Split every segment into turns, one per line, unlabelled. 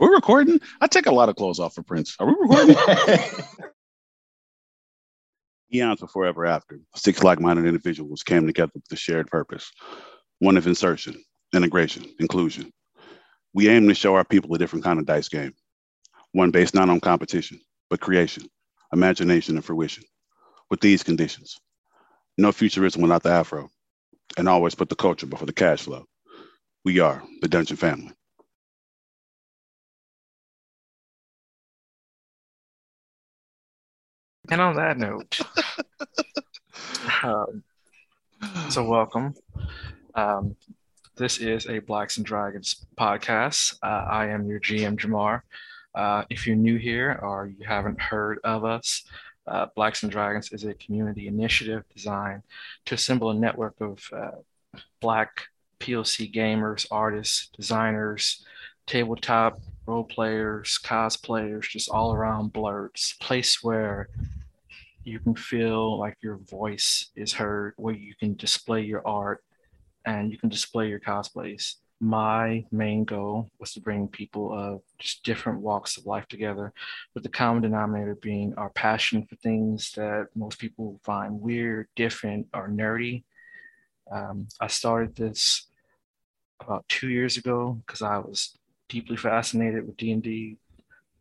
Are we recording? I take a lot of clothes off for Prince. Are we recording? Eons of Forever After, six like minded individuals came together with a shared purpose one of insertion, integration, inclusion. We aim to show our people a different kind of dice game, one based not on competition, but creation, imagination, and fruition. With these conditions, no futurism without the afro, and always put the culture before the cash flow. We are the Dungeon Family.
And on that note, um, so welcome. Um, this is a Blacks and Dragons podcast. Uh, I am your GM Jamar. Uh, if you're new here or you haven't heard of us, uh, Blacks and Dragons is a community initiative designed to assemble a network of uh, Black POC gamers, artists, designers, tabletop role players, cosplayers, just all around blurs. Place where you can feel like your voice is heard, where you can display your art and you can display your cosplays. My main goal was to bring people of just different walks of life together, with the common denominator being our passion for things that most people find weird, different, or nerdy. Um, I started this about two years ago because I was deeply fascinated with D&D,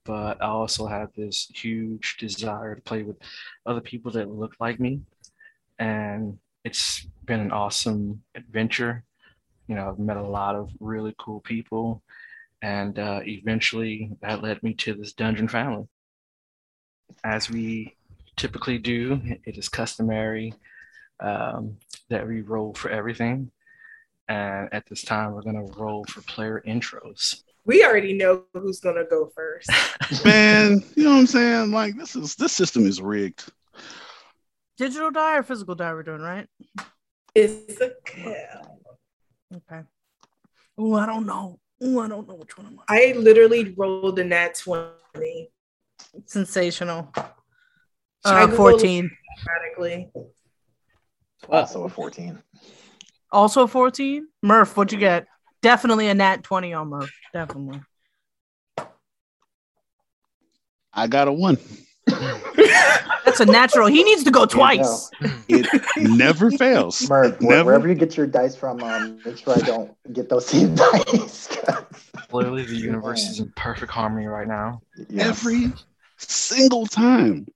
but I also had this huge desire to play with other people that look like me. And it's been an awesome adventure. You know, I've met a lot of really cool people. And uh, eventually that led me to this dungeon family. As we typically do, it is customary um, that we roll for everything. And at this time, we're going to roll for player intros
we already know who's gonna go first.
Man, you know what I'm saying? Like this is this system is rigged.
Digital die or physical die we're doing, right?
It's a kill.
Okay. Oh, I don't know. Oh, I don't know which one I'm
on. I literally rolled a nat 20.
Sensational. Uh, 14.
Automatically. Also a 14.
Also a 14? Murph, what'd you get? Definitely a nat 20 on Murph. Definitely.
I got a one.
That's a natural. He needs to go twice.
It never fails.
Murph, never. wherever you get your dice from, um, make sure I don't get those same dice.
Literally, the universe is in perfect harmony right now.
Yes. Every single time.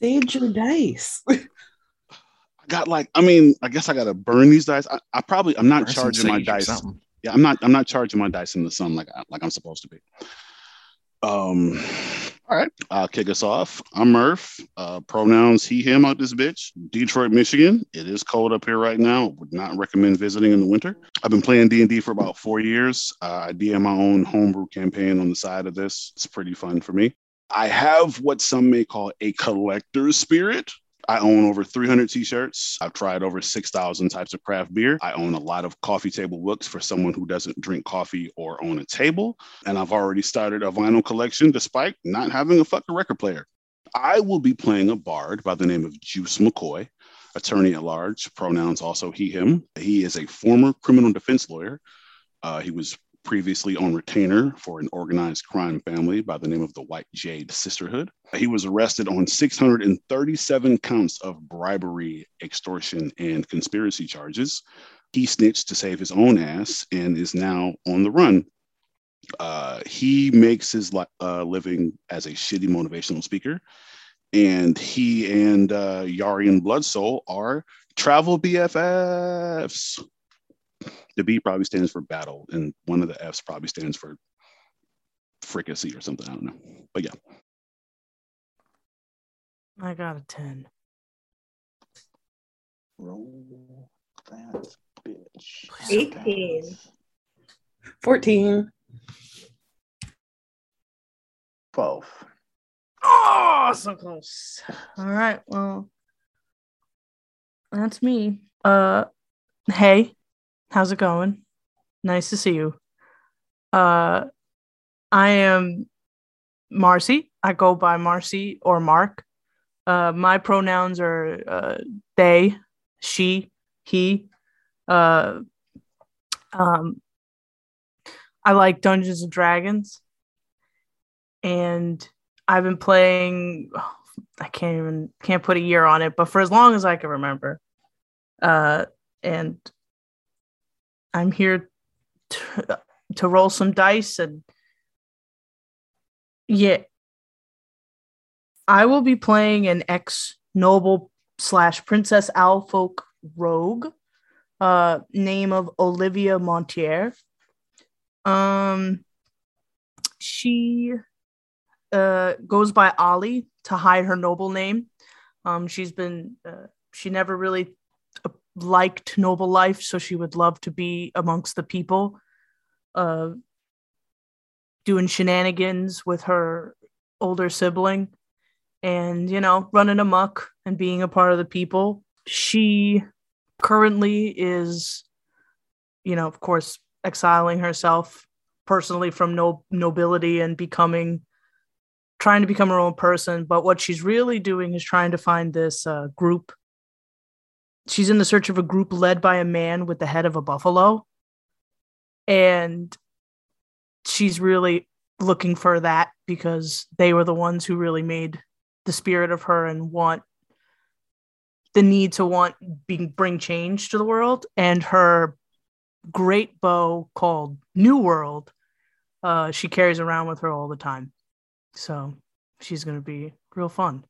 Save your dice.
I got like, I mean, I guess I gotta burn these dice. I, I probably, I'm not burn charging my dice yeah, I'm not I'm not charging my dice in the sun like like I'm supposed to be. Um, all right, I'll kick us off. I'm Murph. Uh, pronouns he him out this bitch. Detroit, Michigan. It is cold up here right now. Would not recommend visiting in the winter. I've been playing D and D for about four years. Uh, I DM my own homebrew campaign on the side of this. It's pretty fun for me. I have what some may call a collector's spirit. I own over 300 t-shirts. I've tried over 6,000 types of craft beer. I own a lot of coffee table books for someone who doesn't drink coffee or own a table. And I've already started a vinyl collection despite not having a fucking record player. I will be playing a bard by the name of Juice McCoy, attorney at large, pronouns also he, him. He is a former criminal defense lawyer. Uh, he was previously on retainer for an organized crime family by the name of the White Jade Sisterhood. He was arrested on 637 counts of bribery, extortion, and conspiracy charges. He snitched to save his own ass and is now on the run. Uh, he makes his li- uh, living as a shitty motivational speaker. And he and uh, Yarian Bloodsoul are travel BFFs the B probably stands for battle, and one of the F's probably stands for fricassee or something. I don't know, but yeah.
I got a ten.
Roll that bitch.
18.
14.
12.
Oh, so close. All right. Well, that's me. Uh, hey, How's it going? Nice to see you. Uh, I am Marcy. I go by Marcy or Mark. Uh, my pronouns are uh, they, she, he. Uh, um, I like Dungeons and Dragons, and I've been playing. I can't even can't put a year on it, but for as long as I can remember. Uh, and I'm here to, to roll some dice and yeah, I will be playing an ex noble slash princess Alfolk rogue, uh, name of Olivia Montier. Um, she uh, goes by Ollie to hide her noble name. Um, she's been uh, she never really liked noble life, so she would love to be amongst the people, uh, doing shenanigans with her older sibling, and you know, running amok and being a part of the people. She currently is, you know, of course, exiling herself personally from no nobility and becoming trying to become her own person but what she's really doing is trying to find this uh, group she's in the search of a group led by a man with the head of a buffalo and she's really looking for that because they were the ones who really made the spirit of her and want the need to want being bring change to the world and her great bow called new world uh, she carries around with her all the time. So she's going to be real fun.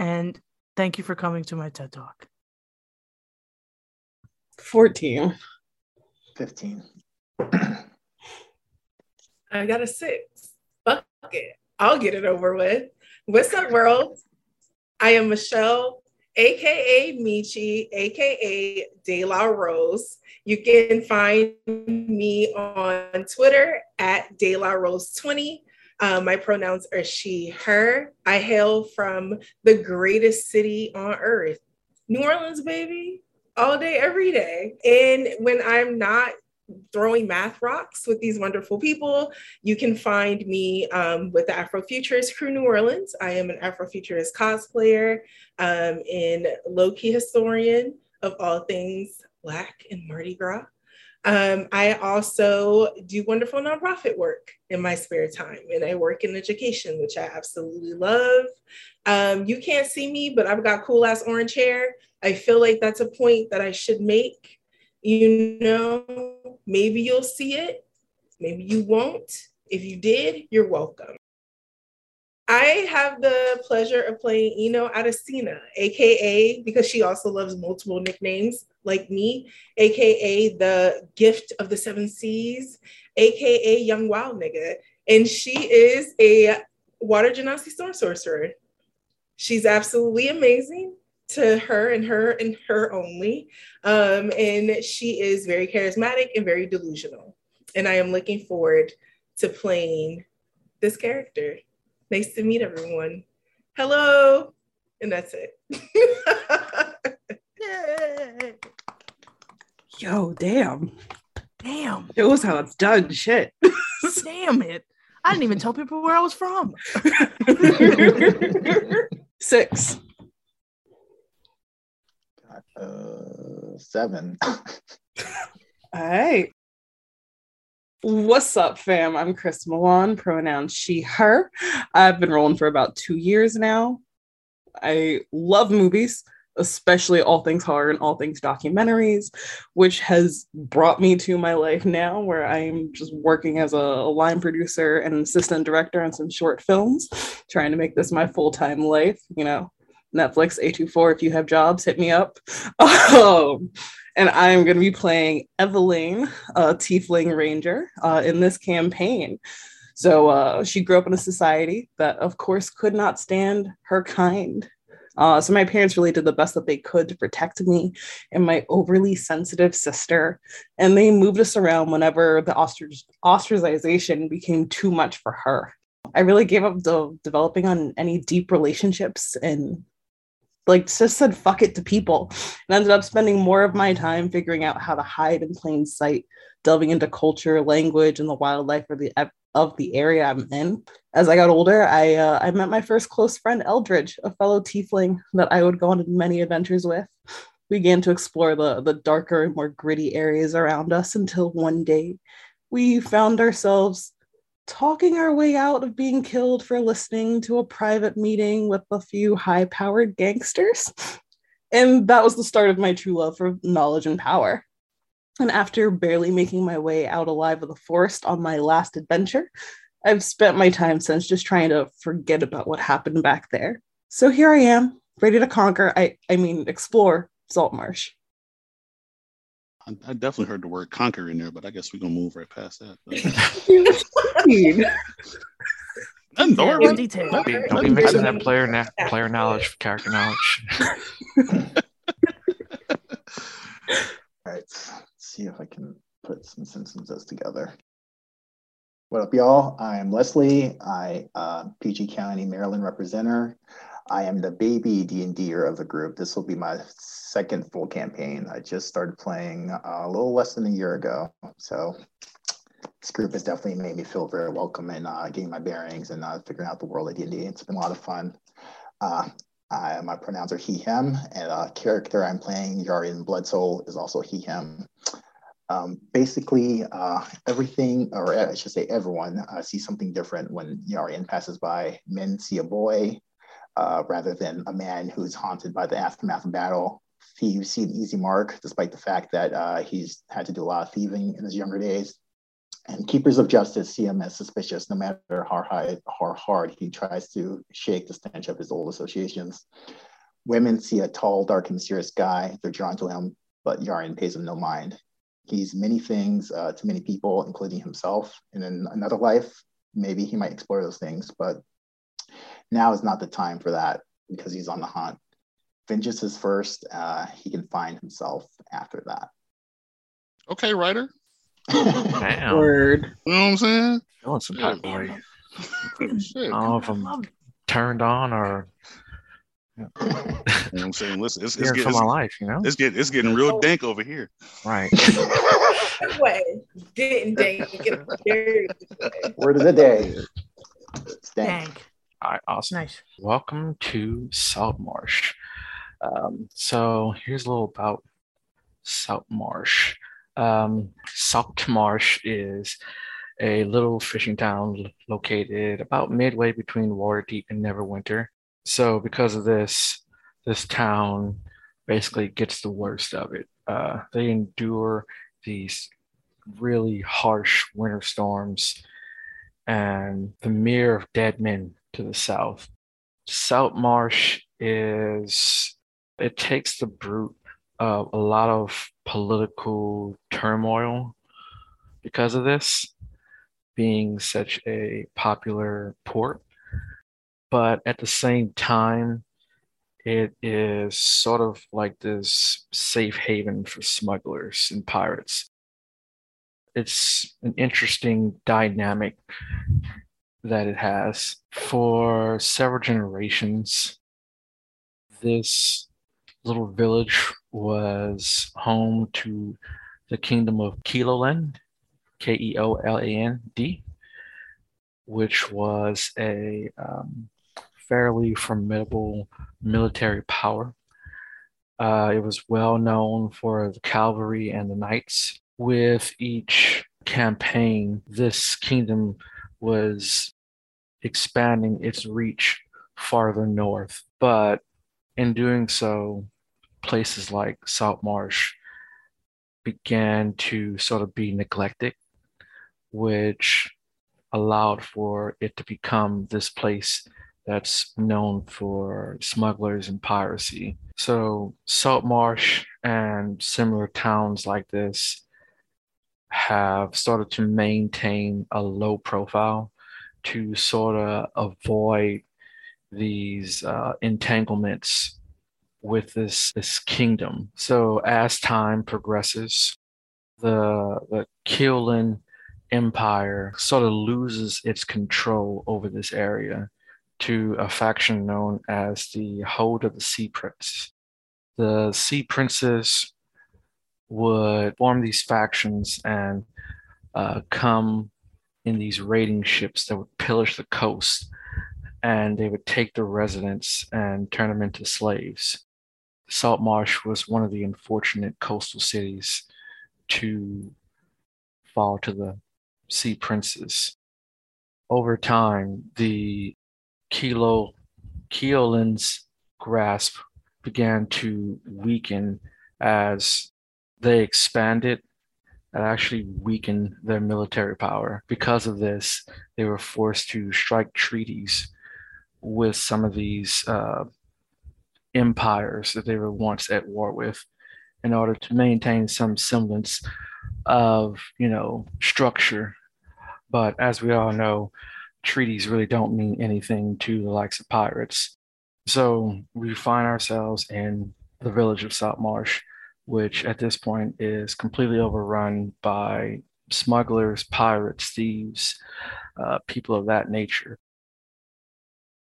And thank you for coming to my TED Talk.
14.
15.
I got a six. Fuck it. I'll get it over with. What's up, world? I am Michelle, aka Michi, aka De La Rose. You can find me on Twitter at De La Rose 20. Um, my pronouns are she, her. I hail from the greatest city on earth, New Orleans, baby, all day, every day. And when I'm not throwing math rocks with these wonderful people. You can find me um, with the Afrofuturist Crew New Orleans. I am an Afrofuturist cosplayer um, and low key historian of all things Black and Mardi Gras. Um, I also do wonderful nonprofit work in my spare time, and I work in education, which I absolutely love. Um, you can't see me, but I've got cool ass orange hair. I feel like that's a point that I should make. You know, maybe you'll see it, maybe you won't. If you did, you're welcome. I have the pleasure of playing Eno Adesina, aka because she also loves multiple nicknames like me, aka the gift of the seven seas, aka young wild nigga. And she is a water genasi storm sorcerer. She's absolutely amazing to her and her and her only. Um, and she is very charismatic and very delusional. And I am looking forward to playing this character. Nice to meet everyone. Hello. And that's it.
Yay. Yo, damn.
Damn.
It was how it's done. Shit.
damn it. I didn't even tell people where I was from.
Six.
Uh, seven.
All right. What's up, fam? I'm Chris Milan, pronouns she, her. I've been rolling for about two years now. I love movies, especially all things horror and all things documentaries, which has brought me to my life now where I'm just working as a line producer and assistant director on some short films, trying to make this my full time life. You know, Netflix, A24, if you have jobs, hit me up. Um, and I'm going to be playing Evelyn, a Tiefling Ranger, uh, in this campaign. So uh, she grew up in a society that, of course, could not stand her kind. Uh, so my parents really did the best that they could to protect me and my overly sensitive sister, and they moved us around whenever the ostrich- ostracization became too much for her. I really gave up the developing on any deep relationships and like just said fuck it to people. And ended up spending more of my time figuring out how to hide in plain sight delving into culture language and the wildlife of the of the area i'm in. As i got older i uh, i met my first close friend eldridge a fellow tiefling that i would go on many adventures with. We began to explore the the darker and more gritty areas around us until one day we found ourselves talking our way out of being killed for listening to a private meeting with a few high powered gangsters. And that was the start of my true love for knowledge and power. And after barely making my way out alive of the forest on my last adventure, I've spent my time since just trying to forget about what happened back there. So here I am, ready to conquer, I, I mean, explore Saltmarsh.
I, I definitely heard the word conquer in there, but I guess we're gonna move right past that.
Nothing don't, be, don't be mixing that player na- player knowledge, with character knowledge.
All right, let's see if I can put some sentences together. What up, y'all? I'm Leslie. I uh, PG County, Maryland representative. I am the baby D&D'er of the group. This will be my second full campaign. I just started playing uh, a little less than a year ago. So this group has definitely made me feel very welcome and uh, getting my bearings and uh, figuring out the world of D&D. It's been a lot of fun. Uh, I, my pronouns are he, him, and a uh, character I'm playing, Yarian Bloodsoul, is also he, him. Um, basically, uh, everything, or I should say everyone, uh, sees something different when Yarian passes by. Men see a boy, rather than a man who's haunted by the aftermath of battle. Thieves see an easy mark, despite the fact that uh, he's had to do a lot of thieving in his younger days. And keepers of justice see him as suspicious, no matter how hard, how hard he tries to shake the stench of his old associations. Women see a tall, dark, and mysterious guy. They're drawn to him, but Yarian pays him no mind. He's many things uh, to many people, including himself. And in another life, maybe he might explore those things, but now is not the time for that because he's on the hunt. Vengeance is first. Uh, he can find himself after that.
Okay, writer.
Damn.
Word.
You know what I'm saying?
Feeling some type of way. I don't know if I'm turned on or.
You know what I'm saying? Listen, it's, it's,
getting, for my life, you know.
It's getting it's getting real dank over here.
Right.
way, getting dank.
Word of the day. It's dank.
dank. All right, awesome.
Nice.
Welcome to Saltmarsh. Um, so here's a little about Saltmarsh. Um, Saltmarsh is a little fishing town located about midway between Waterdeep and Neverwinter. So because of this, this town basically gets the worst of it. Uh, they endure these really harsh winter storms and the mere of dead men to the south. Saltmarsh is, it takes the brute of a lot of political turmoil because of this being such a popular port. But at the same time, it is sort of like this safe haven for smugglers and pirates. It's an interesting dynamic that it has. For several generations, this little village was home to the kingdom of Keoland, K E O L A N D, which was a um, fairly formidable military power. Uh, it was well known for the cavalry and the knights. With each campaign, this kingdom was expanding its reach farther north. But in doing so, places like Salt Marsh began to sort of be neglected, which allowed for it to become this place that's known for smugglers and piracy. So, Salt Marsh and similar towns like this have started to maintain a low profile to sort of avoid these uh, entanglements with this this kingdom. So as time progresses, the the Empire sort of loses its control over this area to a faction known as the Hold of the Sea Prince. The Sea Princes would form these factions and uh, come in these raiding ships that would pillage the coast and they would take the residents and turn them into slaves. Saltmarsh was one of the unfortunate coastal cities to fall to the sea princes. over time, the Kilo Keoland's grasp began to weaken as they expanded and actually weakened their military power. Because of this, they were forced to strike treaties with some of these uh, empires that they were once at war with in order to maintain some semblance of, you know, structure. But as we all know, treaties really don't mean anything to the likes of pirates. So we find ourselves in the village of Saltmarsh, which at this point is completely overrun by smugglers, pirates, thieves, uh, people of that nature.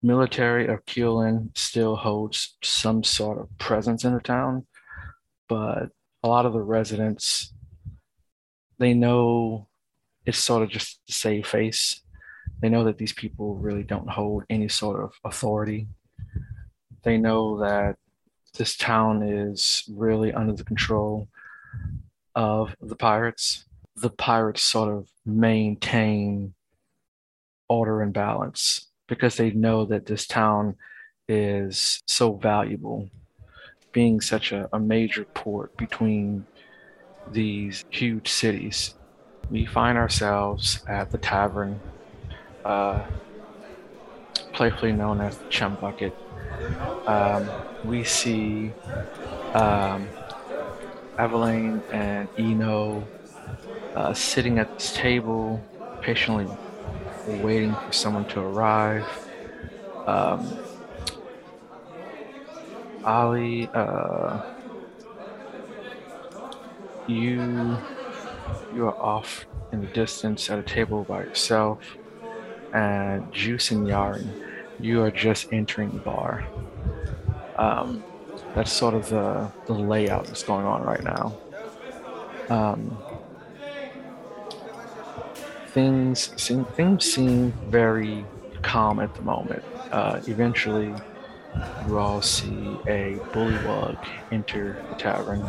Military of Keelan still holds some sort of presence in the town, but a lot of the residents they know it's sort of just to save face. They know that these people really don't hold any sort of authority they know that this town is really under the control of the pirates. The pirates sort of maintain order and balance because they know that this town is so valuable, being such a, a major port between these huge cities. We find ourselves at the tavern, uh, playfully known as the Chum Bucket um, we see um, Evelyn and Eno uh, sitting at this table, patiently waiting for someone to arrive. Um, Ollie, uh, you you are off in the distance at a table by yourself, and Juice and you are just entering the bar. Um, that's sort of the, the layout that's going on right now. Um, things seem, things seem very calm at the moment. Uh, eventually, you all see a bullywug enter the tavern.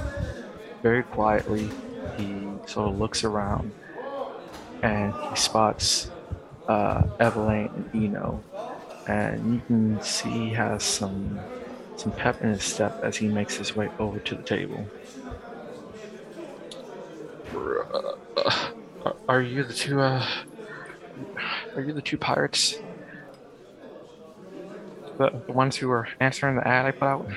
Very quietly, he sort of looks around and he spots uh, Evelyn and Eno and you can see he has some some pep in his step as he makes his way over to the table. Uh, are you the two? Uh, are you the two pirates? The, the ones who were answering the ad I put out.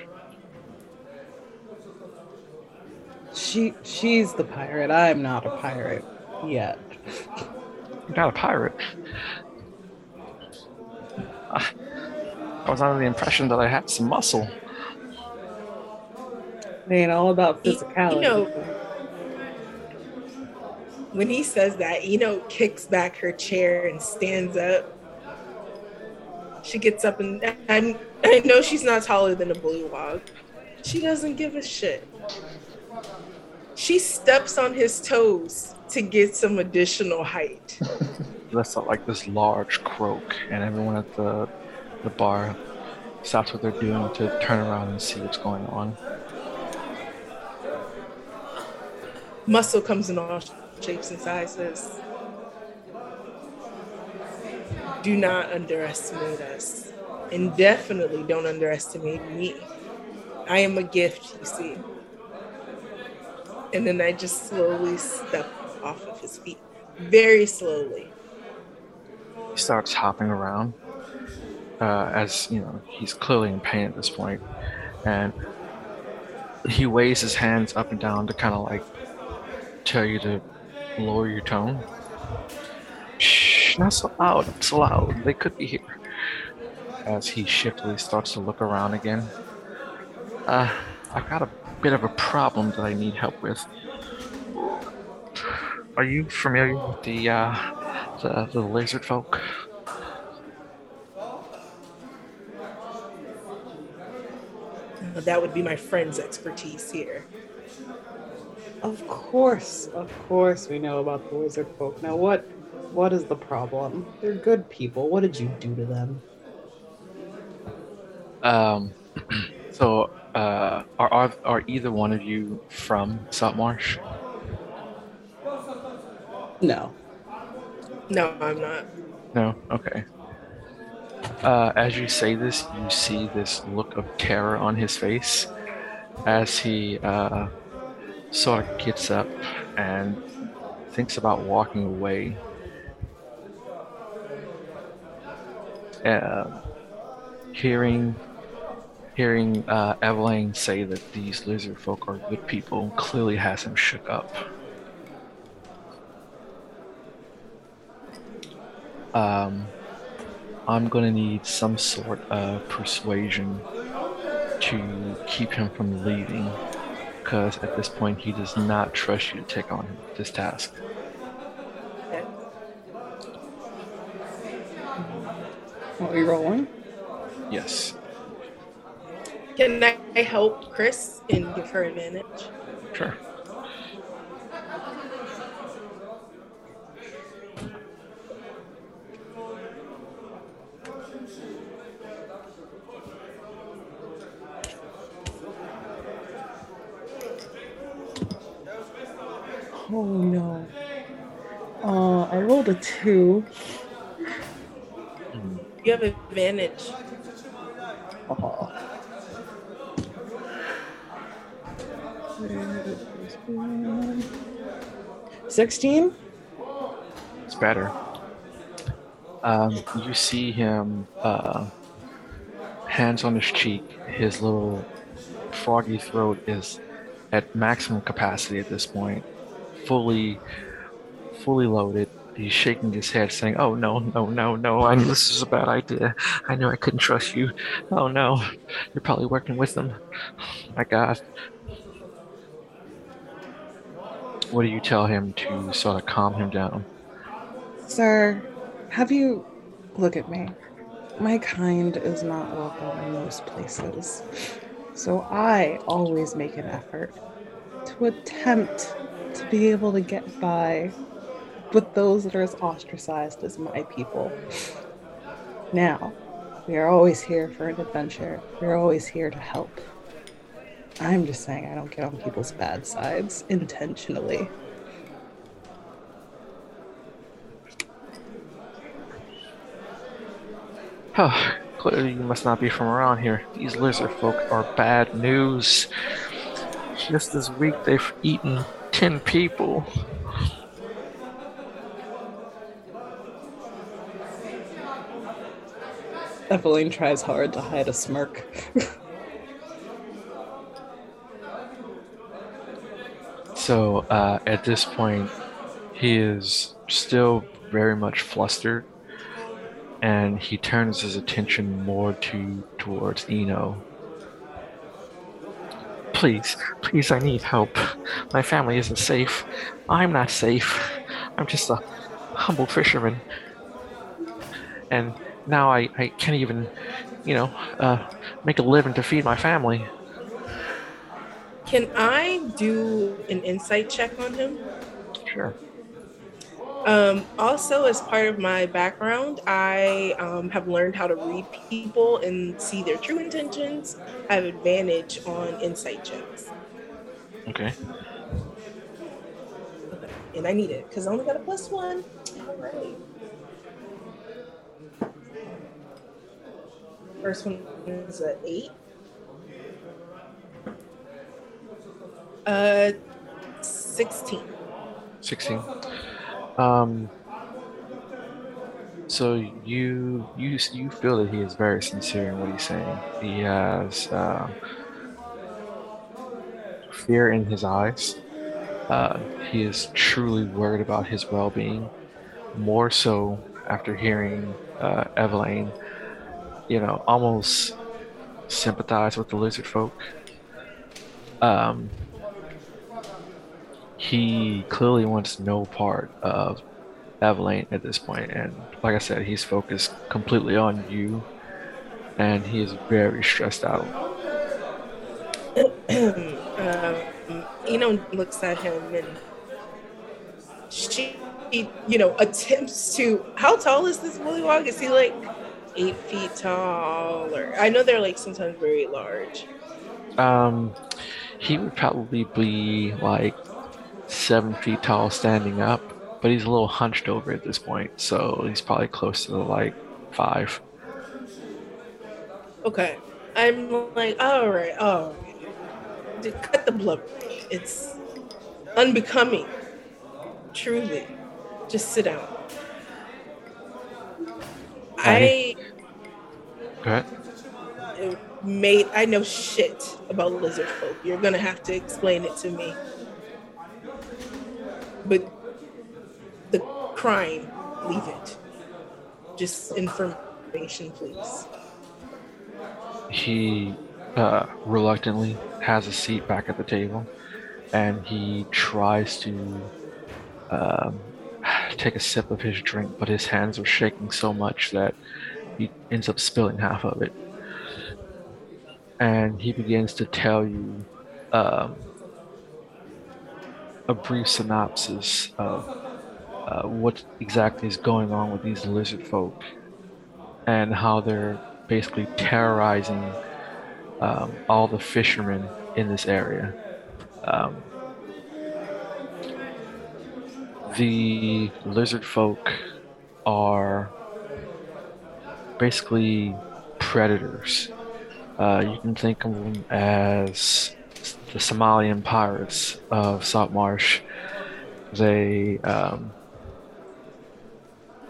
She she's the pirate. I'm not a pirate yet.
You're not a pirate. I was under the impression that I had some muscle.
It ain't all about physicality. You know,
when he says that, Eno kicks back her chair and stands up. She gets up and i I know she's not taller than a bullywug. She doesn't give a shit. She steps on his toes to get some additional height.
That's like this large croak, and everyone at the the bar stops what they're doing to turn around and see what's going on.
Muscle comes in all shapes and sizes. Do not underestimate us. And definitely don't underestimate me. I am a gift, you see. And then I just slowly step off of his feet, very slowly.
He starts hopping around uh, as you know he's clearly in pain at this point, and he waves his hands up and down to kind of like tell you to lower your tone. Shh, not so loud, so loud. They could be here. As he shiftily starts to look around again. Uh, I've got a bit of a problem that I need help with. Are you familiar with the uh, the, the lizard folk?
that would be my friend's expertise here.
Of course, of course, we know about the wizard folk. Now, what, what is the problem? They're good people. What did you do to them?
Um, so, uh, are, are are either one of you from Saltmarsh?
No.
No, I'm not.
No? Okay. Uh, as you say this, you see this look of terror on his face as he uh, sort of gets up and thinks about walking away. Uh, hearing hearing uh, Evelyn say that these lizard folk are good people clearly has him shook up. Um, I'm gonna need some sort of persuasion to keep him from leaving, because at this point he does not trust you to take on this task.
Are we rolling?
Yes.
Can I help Chris and give her advantage?
Sure.
Oh no. Uh, I rolled a two.
You have advantage.
Oh. 16?
It's better. Um, you see him, uh, hands on his cheek. His little froggy throat is at maximum capacity at this point, fully, fully loaded. He's shaking his head, saying, "Oh no, no, no, no! I knew this was a bad idea. I knew I couldn't trust you. Oh no, you're probably working with them. my God, what do you tell him to sort of calm him down?
Sir, have you. Look at me. My kind is not welcome in most places. So I always make an effort to attempt to be able to get by with those that are as ostracized as my people. Now, we are always here for an adventure. We're always here to help. I'm just saying I don't get on people's bad sides intentionally.
Oh, clearly you must not be from around here. These lizard folk are bad news. Just this week they've eaten ten people.
Evelyn tries hard to hide a smirk.
So uh, at this point, he is still very much flustered, and he turns his attention more to towards Eno. Please, please, I need help. My family isn't safe. I'm not safe. I'm just a humble fisherman, and now I, I can't even, you know, uh, make a living to feed my family.
Can I do an insight check on him?
Sure.
Um, also, as part of my background, I um, have learned how to read people and see their true intentions. I have advantage on insight checks.
Okay.
Okay. And I need it because I only got a plus one. All right. First one is an eight. Uh, 16.
16. Um, so you you you feel that he is very sincere in what he's saying. He has uh, fear in his eyes. Uh, he is truly worried about his well-being, more so after hearing uh, Evelyn, you know, almost sympathize with the lizard folk. Um, he clearly wants no part of Evelyn at this point, and like I said, he's focused completely on you, and he is very stressed out.
um, Eno looks at him and she, you know, attempts to. How tall is this bullywug? Is he like eight feet tall? Or I know they're like sometimes very large.
Um, he would probably be like seven feet tall standing up, but he's a little hunched over at this point, so he's probably close to like five.
Okay, I'm like, all right, all right, cut the blood. It's unbecoming. Truly, just sit down. I.
Ahead.
Mate, I know shit about lizard folk. You're gonna have to explain it to me. But the crime, leave it. Just information, please.
He uh, reluctantly has a seat back at the table and he tries to um, take a sip of his drink, but his hands are shaking so much that he ends up spilling half of it. And he begins to tell you um, a brief synopsis of uh, what exactly is going on with these lizard folk and how they're basically terrorizing um, all the fishermen in this area. Um, the lizard folk are basically predators. Uh, you can think of them as the Somalian pirates of Saltmarsh. They um,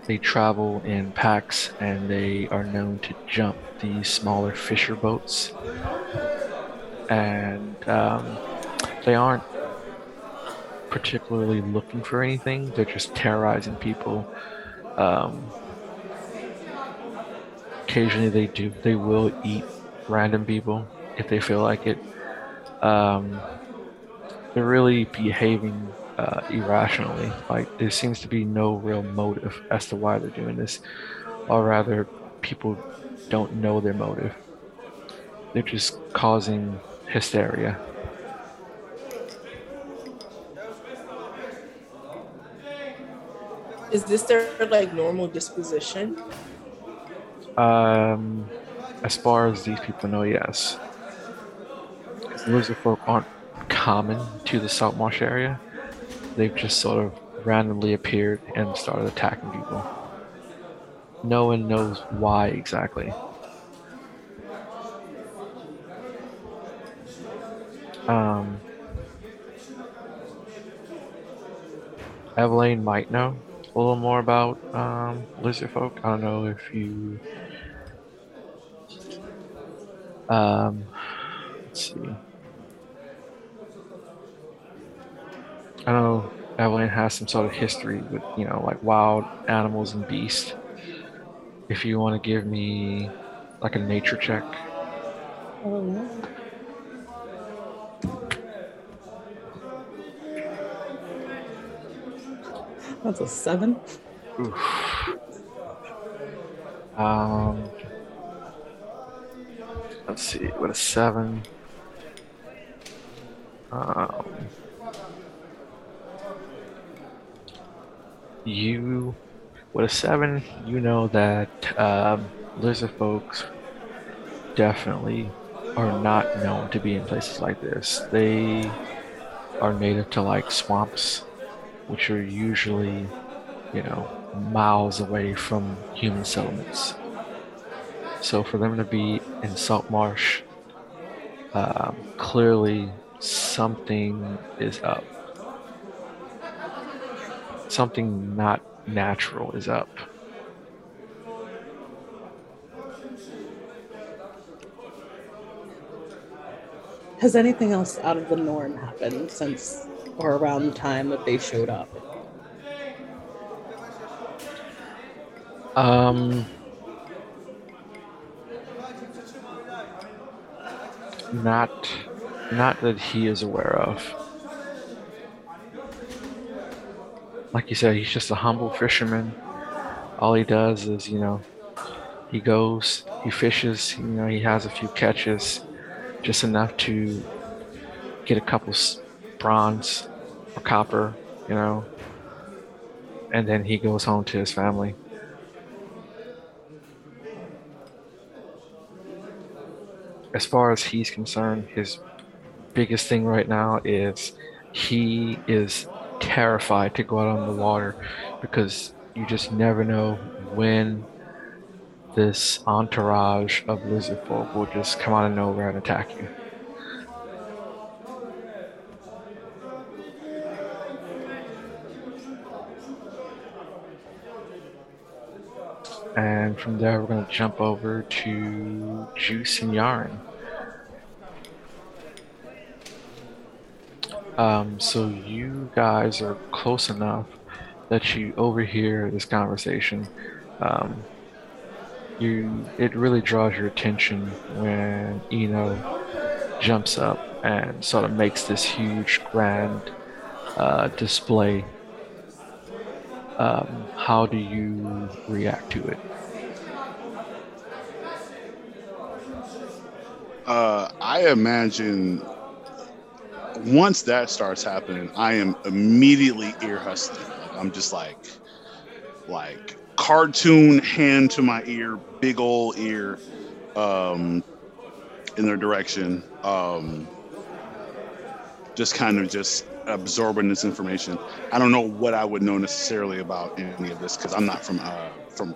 they travel in packs and they are known to jump these smaller fisher boats. And um, they aren't particularly looking for anything. They're just terrorizing people. Um, occasionally, they do. They will eat random people if they feel like it. Um, they're really behaving uh, irrationally. Like there seems to be no real motive as to why they're doing this, or rather, people don't know their motive. They're just causing hysteria.
Is this their like normal disposition?
Um, as far as these people know, yes. Lizard folk aren't common to the Saltmarsh area. They've just sort of randomly appeared and started attacking people. No one knows why exactly. Um, Evelyn might know a little more about um, folk. I don't know if you. Um, let's see. I know Evelyn has some sort of history with, you know, like wild animals and beasts. If you want to give me like a nature check.
Oh, That's a seven. Oof.
Um, let's see, what a seven. Um, you, with a seven, you know that um, lizard folks definitely are not known to be in places like this. They are native to like swamps which are usually, you know, miles away from human settlements. So for them to be in salt marsh, um, clearly something is up. Something not natural is up.
Has anything else out of the norm happened since or around the time that they showed up?
Um, not, not that he is aware of. Like you said, he's just a humble fisherman. All he does is, you know, he goes, he fishes, you know, he has a few catches, just enough to get a couple bronze or copper, you know, and then he goes home to his family. As far as he's concerned, his biggest thing right now is he is terrified to go out on the water because you just never know when this entourage of lizard folk will just come out of nowhere and attack you. And from there, we're going to jump over to Juice and Yarian. Um, so you guys are close enough that you overhear this conversation. Um, you, it really draws your attention when Eno jumps up and sort of makes this huge, grand uh, display um, how do you react to it?
Uh, I imagine once that starts happening, I am immediately ear hustling. I'm just like, like cartoon hand to my ear, big old ear, um, in their direction. Um, just kind of just absorbing this information. I don't know what I would know necessarily about any of this because I'm not from uh, from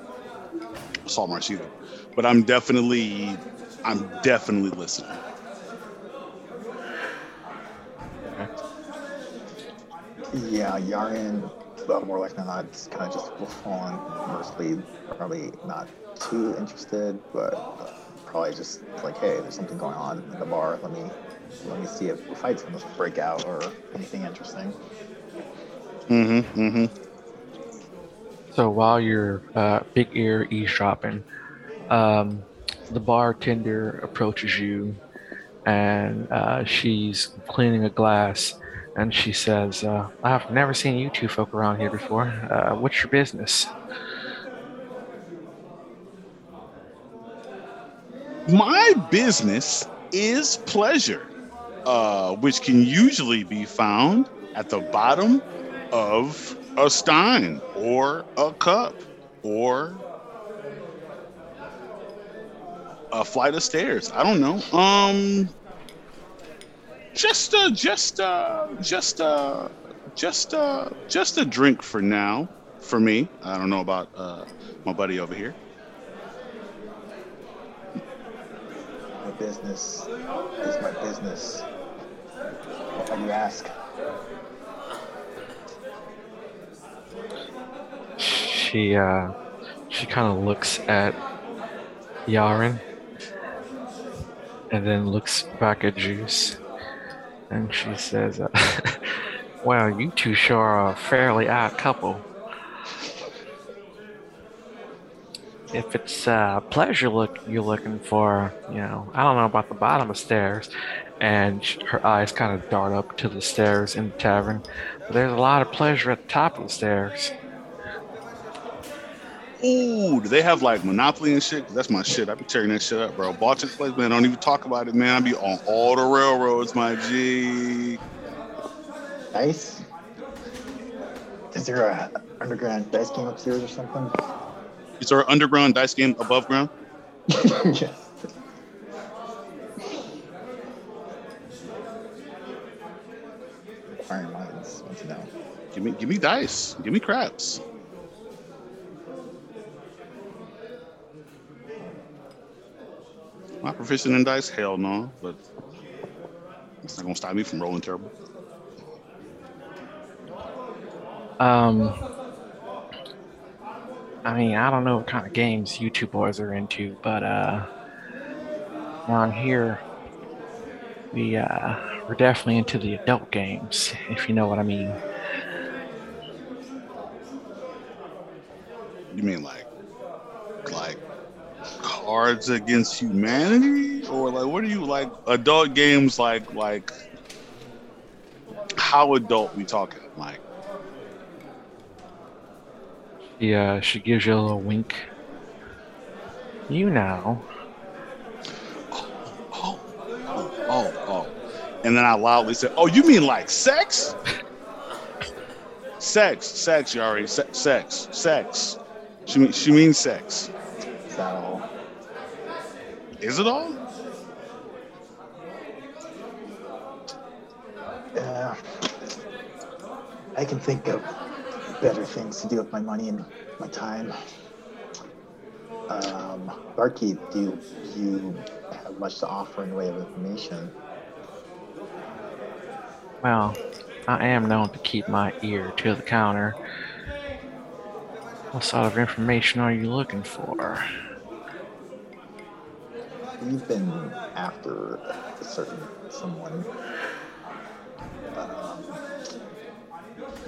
Saltmarsh either. But I'm definitely I'm definitely listening.
Yeah, Yarian, but more likely than not, it's kind of just falling mostly, probably not too interested, but probably just like, hey, there's something going on in the bar. Let me let me see if fights going to break out or anything interesting.
Mm-hmm. Mm-hmm.
So while you're uh, big ear eavesdropping, um, the bartender approaches you, and uh, she's cleaning a glass, and she says, uh, "I've never seen you two folk around here before. Uh, what's your business?"
My business is pleasure uh, which can usually be found at the bottom of a stein or a cup or a flight of stairs. I don't know. Um, just a, just a, just a, just a, just a drink for now. For me, I don't know about uh, my buddy over here.
My business is my business. Why do you ask?
She uh, she kind of looks at Yarian and then looks back at Juice, and she says, uh, "Well, you two sure are a fairly odd couple." if it's uh, pleasure look you're looking for, you know, I don't know about the bottom of stairs, and her eyes kind of dart up to the stairs in the tavern. But there's a lot of pleasure at the top of the stairs.
Ooh, do they have like Monopoly and shit? That's my shit. I be tearing that shit up, bro. Baltic place, man. Don't even talk about it, man. I be on all the railroads, my G.
Nice. Is there a underground dice game upstairs or something?
Is there an underground dice game above ground?
yes. Iron minds. Want to know?
Give me, give me dice. Give me craps. I proficient in dice? Hell no, but it's not gonna stop me from rolling terrible.
Um, I mean, I don't know what kind of games you two boys are into, but uh, around here, we uh, we're definitely into the adult games, if you know what I mean.
You mean like, like Cards Against Humanity, or like what are you like adult games like like? How adult we talking? Like
Yeah, uh, she gives you a little wink. You know.
Oh, oh, oh, oh. And then I loudly said, Oh, you mean like sex? sex, sex, Yari, Se- sex, sex. She, mean, she means sex.
Is that all?
Is it all?
Yeah. I can think of better things to do with my money and my time. Um, Barkeep, do you, you have much to offer in the way of information?
Well, I am known to keep my ear to the counter. What sort of information are you looking for?
We've been after a certain someone. Um,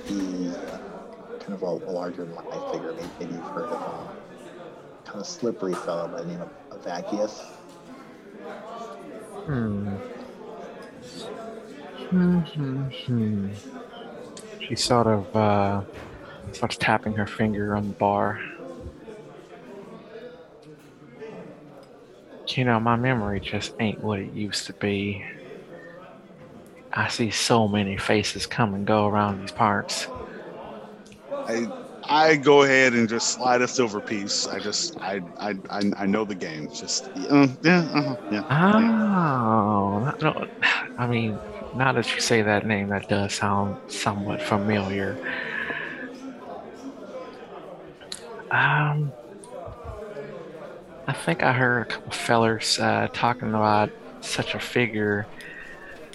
he's kind of a, a larger than life figure. Maybe, maybe you've heard of him. Kind of slippery fellow by the name of Avakius.
Hmm. Hmm, hmm, hmm. She sort of uh, starts tapping her finger on the bar. You know, my memory just ain't what it used to be. I see so many faces come and go around these parts.
I I go ahead and just slide a silver piece. I just I I I, I know the game. Just uh, yeah, uh-huh, yeah.
Oh, no, I mean, now that you say that name, that does sound somewhat familiar. Um, I think I heard a couple fellers uh, talking about such a figure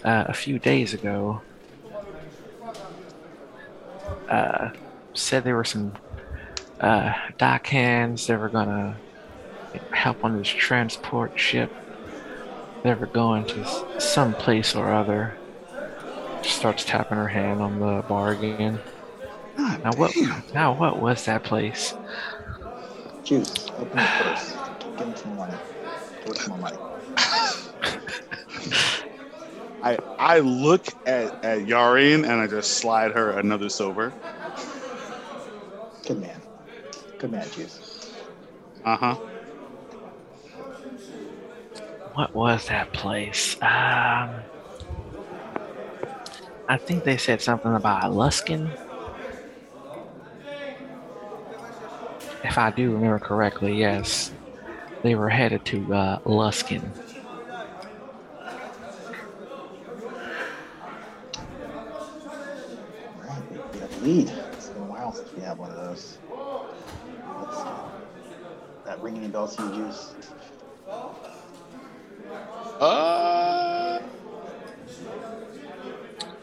uh, a few days ago. Uh, said there were some uh, dock hands that were gonna help on this transport ship. They were going to some place or other. She starts tapping her hand on the bar again.
God
Now what? Now what was that place?
Juice, open the purse. Give him some money. Give him some money.
I I look at at Yarian and I just slide her another silver.
Good man. Good man, Juice.
Uh huh.
What was that place? Um, I think they said something about Luskan. If I do remember correctly, yes, they were headed to uh, Luskan.
All right, we, we have a lead. It's been a while since we had one of those. Let's see. That ring any bells to you, Juice?
Uh,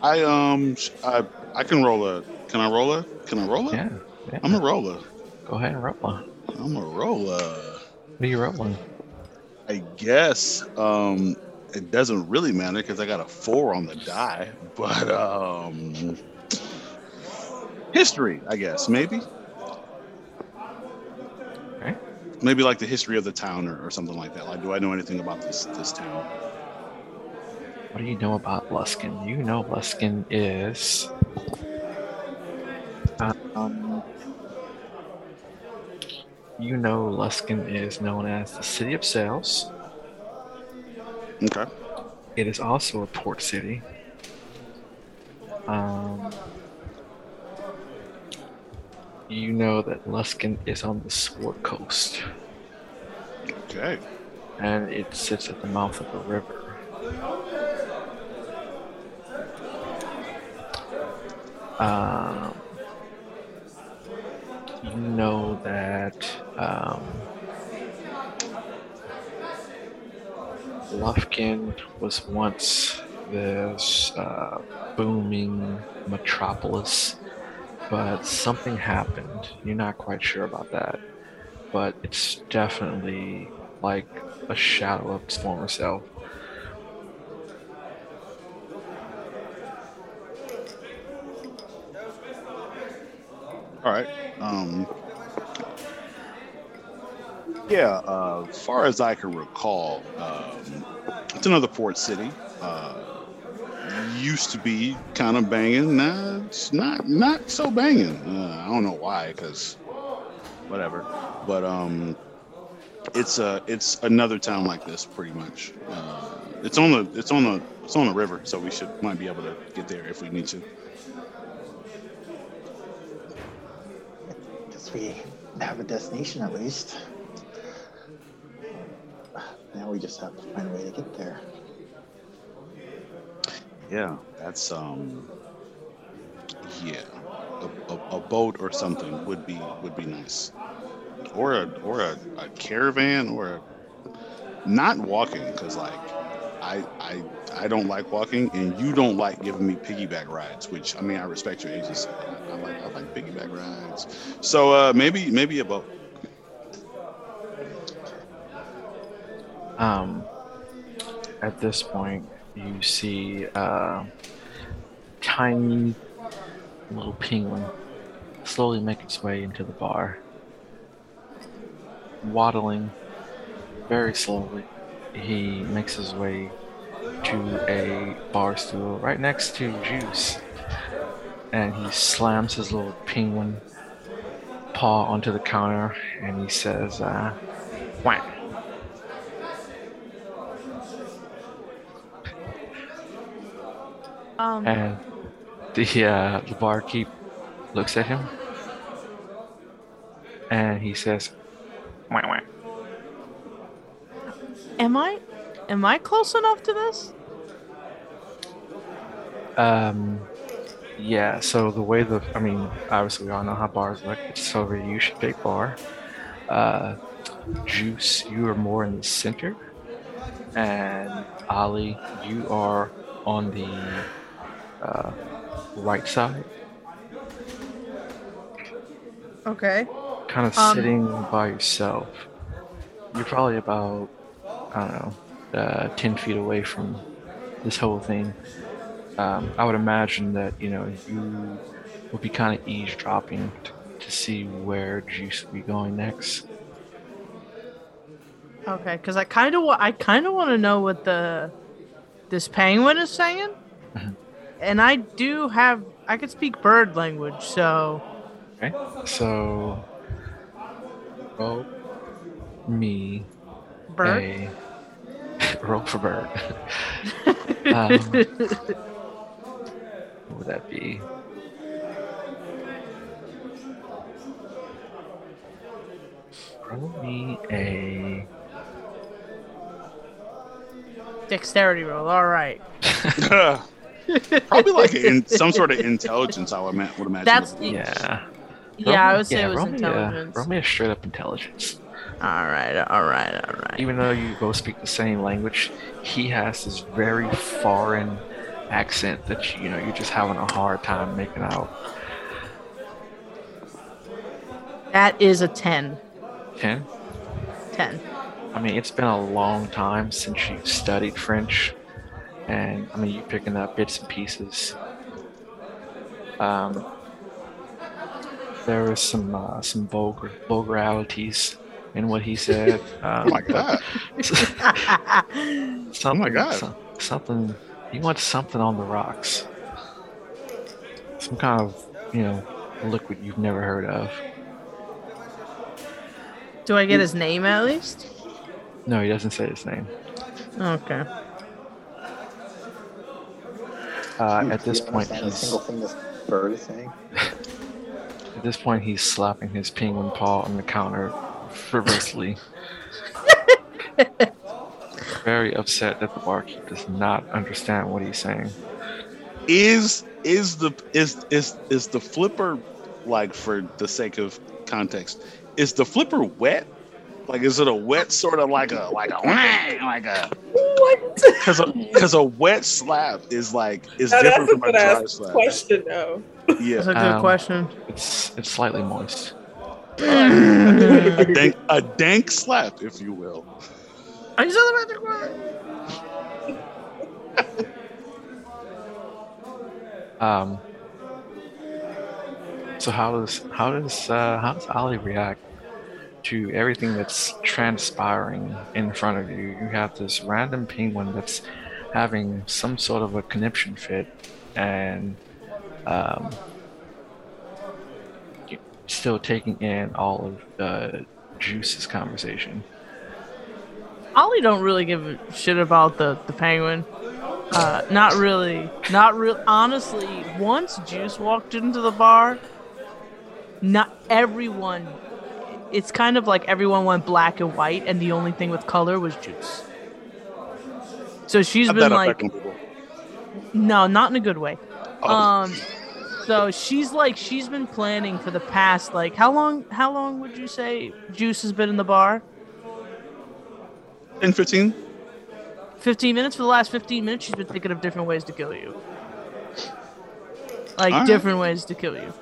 I um I I can roll a. Can I roll a? Can I roll a?
Yeah, yeah.
I'm a roller.
Go ahead and roll one.
I'm a roller.
What are you rolling?
I guess um it doesn't really matter because I got a four on the die, but um history, I guess maybe.
Okay.
Maybe like the history of the town or, or something like that. Like, do I know anything about this this town?
What do you know about Luskan? You know Luskan is. Um, you know Luskan is known as the City of Sails.
Okay.
It is also a port city. Um, you know that Luskan is on the Sword Coast,
Okay.
and it sits at the mouth of a river. Um, you know that um, Luskan was once this uh, booming metropolis, but something happened. You're not quite sure about that, but it's definitely like a shadow of its former self.
All right. Um, yeah, uh, far as I can recall, um, it's another port city. Uh, used to be kind of banging. Now it's not not so banging. Uh, I don't know why, because whatever. But um, it's a it's another town like this, pretty much. Uh, it's on the it's on the it's on the river, so we should might be able to get there if we need to.
Guess we have a destination at least. Now we just have to find a way to get there.
Yeah, that's um yeah. a boat or something would be would be nice, or a or a, a caravan or a not walking because like I I I don't like walking and you don't like giving me piggyback rides, which I mean I respect your agency. I, I like I like piggyback rides. So uh, maybe maybe a boat.
Um, at this point, you see a uh, tiny little penguin slowly make its way into the bar, waddling very slowly. He makes his way to a bar stool right next to Juice, and he slams his little penguin paw onto the counter, and he says, uh, "Whack." Um, and the uh, the barkeep looks at him and he says, wah, wah.
"Am I, am I close enough to this?"
Um, yeah. So the way the, I mean, obviously we all know how bars look. It's over you should big bar. Uh, Juice, you are more in the center, and Ollie, you are on the uh, right side.
Okay.
Kind of um, sitting by yourself. You're probably about, I don't know, uh, 10 feet away from this whole thing. Um, I would imagine that, you know, you would be kind of eavesdropping to, to see where Juice will be going next.
Okay, because I kind of I kind of want to know what the this penguin is saying. And I do have I could speak bird language, so.
Okay, so roll me
bird.
A, roll for bird. um, what would that be? Roll me a
dexterity roll. All right.
Probably like in, some sort of intelligence. I would, would imagine.
That's
yeah.
Yeah, I would say yeah, it was intelligence.
Me a, roll me a straight up intelligence.
All right, all right, all right.
Even though you both speak the same language, he has this very foreign accent that you know you're just having a hard time making out.
That is a ten.
Ten.
Ten.
I mean, it's been a long time since you studied French and I mean you're picking up bits and pieces. Um, there was some uh, some vulgar vulgarities in what he said.
Um, oh my god!
something, oh
my god!
Some, something. He wants something on the rocks. Some kind of you know liquid you've never heard of.
Do I get his name at least?
No, he doesn't say his name.
Okay.
Uh, at this point, he's
single thing this bird is saying.
at this point, he's slapping his penguin paw on the counter frivolously. Very upset that the barkeep does not understand what he's saying.
Is is the is is is the flipper like for the sake of context? Is the flipper wet like, is it a wet sort of like a like a like a
what?
Because because a, a, wet slap is like is no, different from a dry slap.
Question though.
Yeah,
that's a good um, question.
It's it's slightly moist.
a, dank, a dank slap, if you will.
Are you still magic
word? um. So how does how does uh, how does Ollie react to everything that's transpiring in front of you. You have this random penguin that's having some sort of a conniption fit and um, still taking in all of uh, Juice's conversation.
Ollie don't really give a shit about the, the penguin. Uh, not really. Not real. Honestly, once Juice walked into the bar, not everyone it's kind of like everyone went black and white, and the only thing with color was juice. So she's How'd been like, no, not in a good way. Oh. Um, So she's like she's been planning for the past like how long how long would you say Juice has been in the bar?
10 15
15 minutes for the last 15 minutes she's been thinking of different ways to kill you. Like
All right.
different ways to kill you.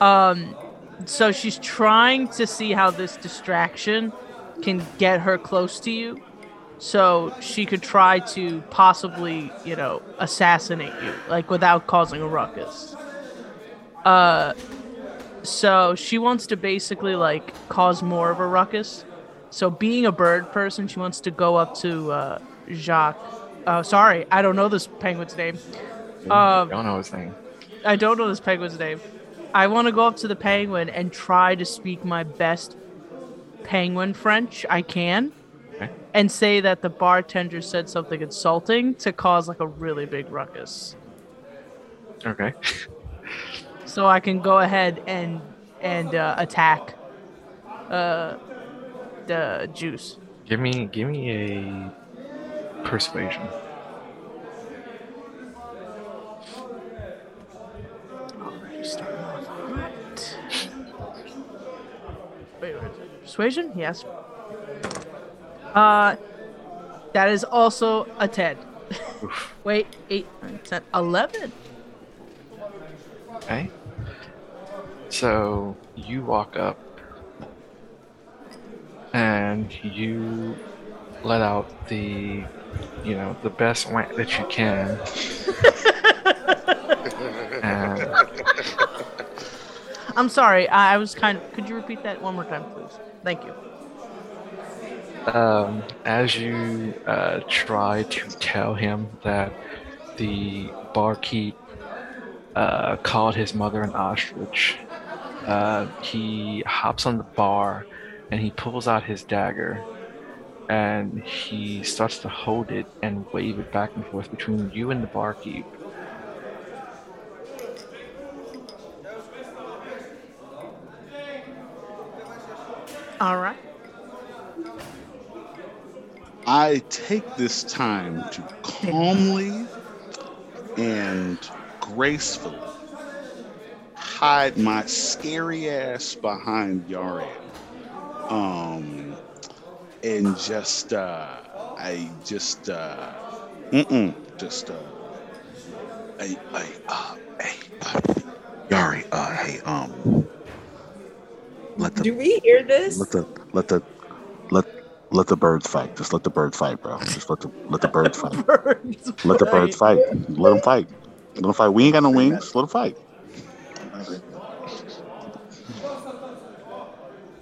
Um so she's trying to see how this distraction can get her close to you so she could try to possibly, you know, assassinate you like without causing a ruckus. Uh so she wants to basically like cause more of a ruckus. So being a bird person, she wants to go up to uh Jacques. Uh sorry, I don't know this penguin's name. Um
don't know his name.
I don't know this penguin's name. I want to go up to the penguin and try to speak my best penguin French I can
Okay.
and say that the bartender said something insulting to cause like a really big ruckus.
Okay.
So I can go ahead and and uh, attack uh the juice.
Give me give me a persuasion.
Already starting off right. Wait, wait, wait. Persuasion? Yes. Uh, that is also a 10. Wait, 8, 9, 10, 11.
Okay. So you walk up and you let out the you know the best wank that you can. and
I'm sorry, I, I was kind of. Could you repeat that one more time, please? Thank you.
um, as you uh, try to tell him that the barkeep uh, called his mother an ostrich, uh, he hops on the bar and he pulls out his dagger and he starts to hold it and wave it back and forth between you and the barkeep.
All right.
I take this time to calmly and gracefully hide my scary ass behind Yarian. Um, and just, uh, I just, uh, mm-mm, just, uh, I, I, uh, hey, uh, Yari, uh, hey, um, let the
Do we hear this?
let the let the let let the birds fight. Just let the birds fight, bro. Just let the let the birds fight.
Birds.
Let the birds fight. Let them fight. Let them fight. We ain't got no wings. Let them fight.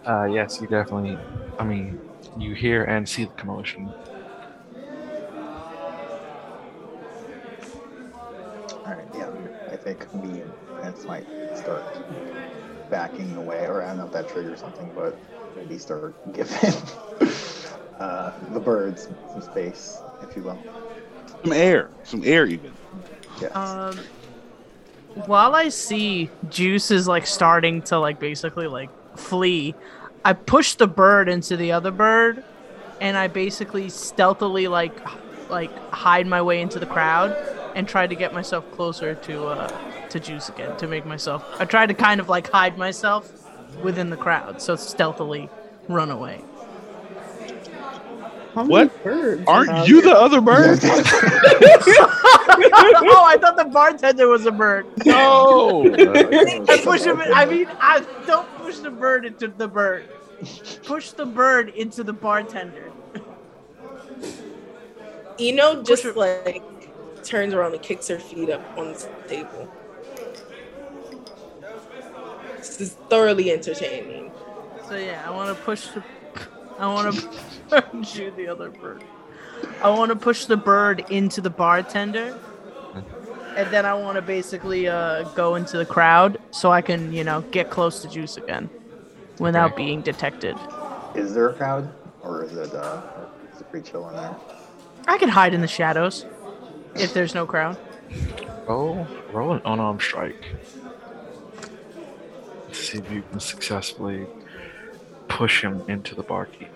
Uh, yes, you definitely. I mean, you hear and see the commotion.
All right, yeah, I think me and Prince might start backing away, or I don't know if that triggers something, but maybe start giving uh, the birds some space, if you will.
Some air. Some air even.
Yes.
Um, while I see Juice is like starting to like basically like flee, I push the bird into the other bird, and I basically stealthily like like hide my way into the crowd and try to get myself closer to uh to Juice again to make myself. I try to kind of like hide myself within the crowd, so stealthily run away.
How
What?
birds
Aren't
um,
you
there?
the other bird?
oh, I thought the bartender was a bird.
no.
I push him. In, I mean, I don't push the bird into the bird. Push the bird into the bartender.
Eno just like turns around and kicks her feet up on the table. This is thoroughly entertaining.
So yeah, I want to push the. I want to shoot the other bird. I want to push the bird into the bartender, and then I want to basically uh, go into the crowd so I can, you know, get close to Juice again, without
Okay.
being detected.
Is there a crowd, or is it uh, is it pretty chill in there?
I can hide in the shadows if there's no crowd.
Roll, roll an unarmed strike. See if you can successfully push him into the barkeep.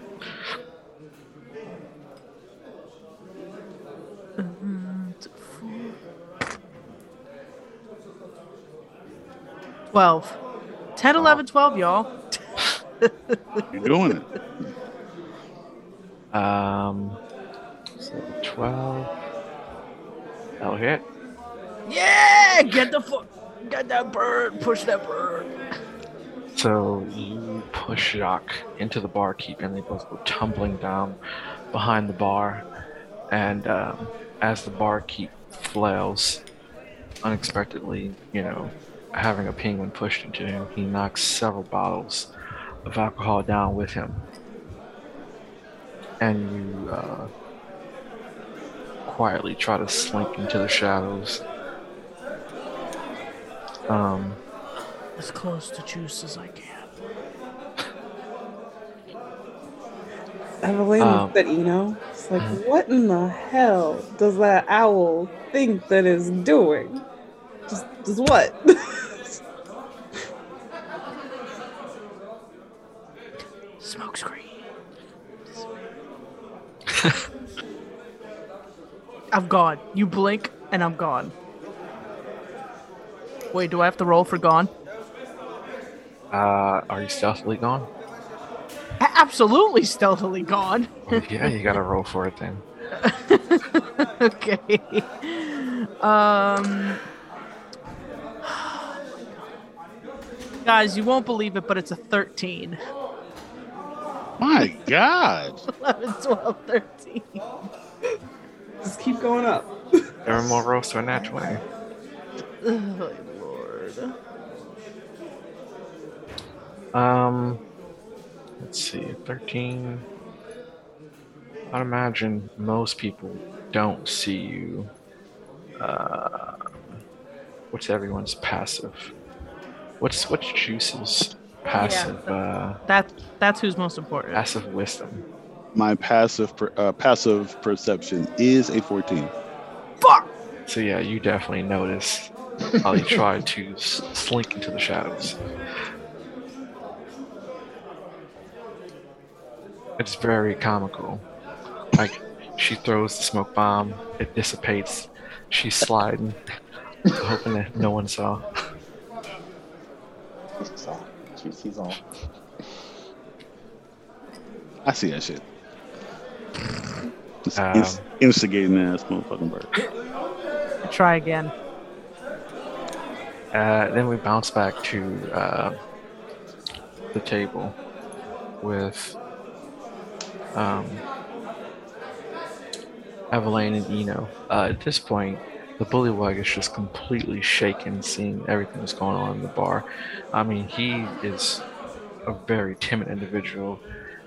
12. 10, 11, 12, y'all.
You're doing it.
Um, so 12. That'll hit.
Yeah! Get the foot. Get that bird. Push that bird.
So you push Jacques into the barkeep, and they both go tumbling down behind the bar. And um, as the barkeep flails unexpectedly, you know, having a penguin pushed into him, he knocks several bottles of alcohol down with him. And you uh, quietly try to slink into the shadows. Um,
as close to juice as I can.
Evelyn um, looked at Eno. It's like, mm-hmm. what in the hell does that owl think that is doing? Just, just what?
Smoke screen. I'm gone. You blink and I'm gone. Wait, do I have to roll for gone?
Uh, are you stealthily gone?
absolutely stealthily gone.
well, yeah, you gotta roll for it then.
okay. Um. Guys, you won't believe it, but it's a 13.
My God.
11, 12, 13.
Just keep going up.
There more rolls to a natural 20.
Oh, Lord.
Um, let's see, 13. I'd imagine most people don't see you. Uh, what's everyone's passive? What's what's Juice's passive? Yeah, uh,
that that's who's most important.
Passive wisdom.
My passive per, uh, passive perception is a 14.
Fuck.
So yeah, you definitely notice how he tried to slink into the shadows. It's very comical. Like she throws the smoke bomb, it dissipates. She's sliding, hoping that no one saw.
She saw. She sees all.
I see that shit. Just um, inst- instigating ass motherfucking bird.
Try again.
Uh, then we bounce back to uh, the table with um, Evelyn and Eno. Uh, at this point, the bullywug is just completely shaken seeing everything that's going on in the bar. I mean, he is a very timid individual,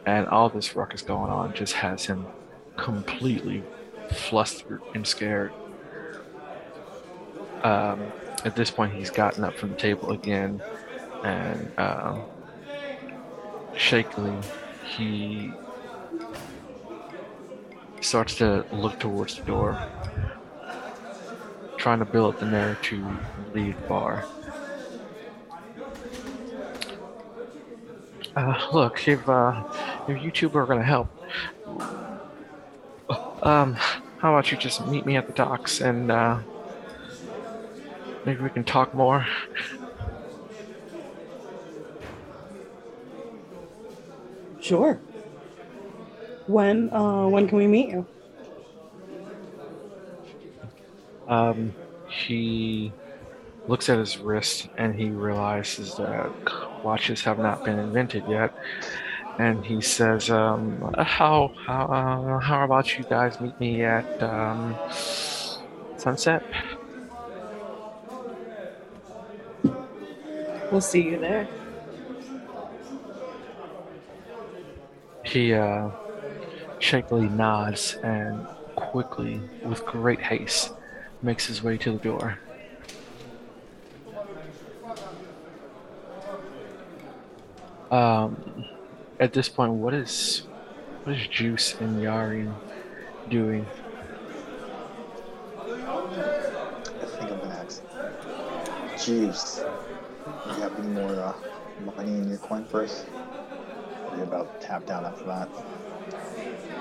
and all this ruckus going on just has him completely flustered and scared. Um, at this point, he's gotten up from the table again, and um, shakily, he starts to look towards the door, trying to build up the nerve to leave bar. Uh, look, if uh, if you two are gonna help, um, how about you just meet me at the docks and uh, maybe we can talk more.
Sure. When uh, when can we meet you?
Um, he looks at his wrist and he realizes that watches have not been invented yet. And he says, um, "How how uh, how about you guys meet me at um, sunset?"
We'll see you there.
He uh, shakily nods and quickly, with great haste, makes his way to the door. Um, at this point, what is what is Juice and Yari doing?
I think I'm gonna ask Juice. You have any more uh, money in your coin purse? Or are you about tapped out after that?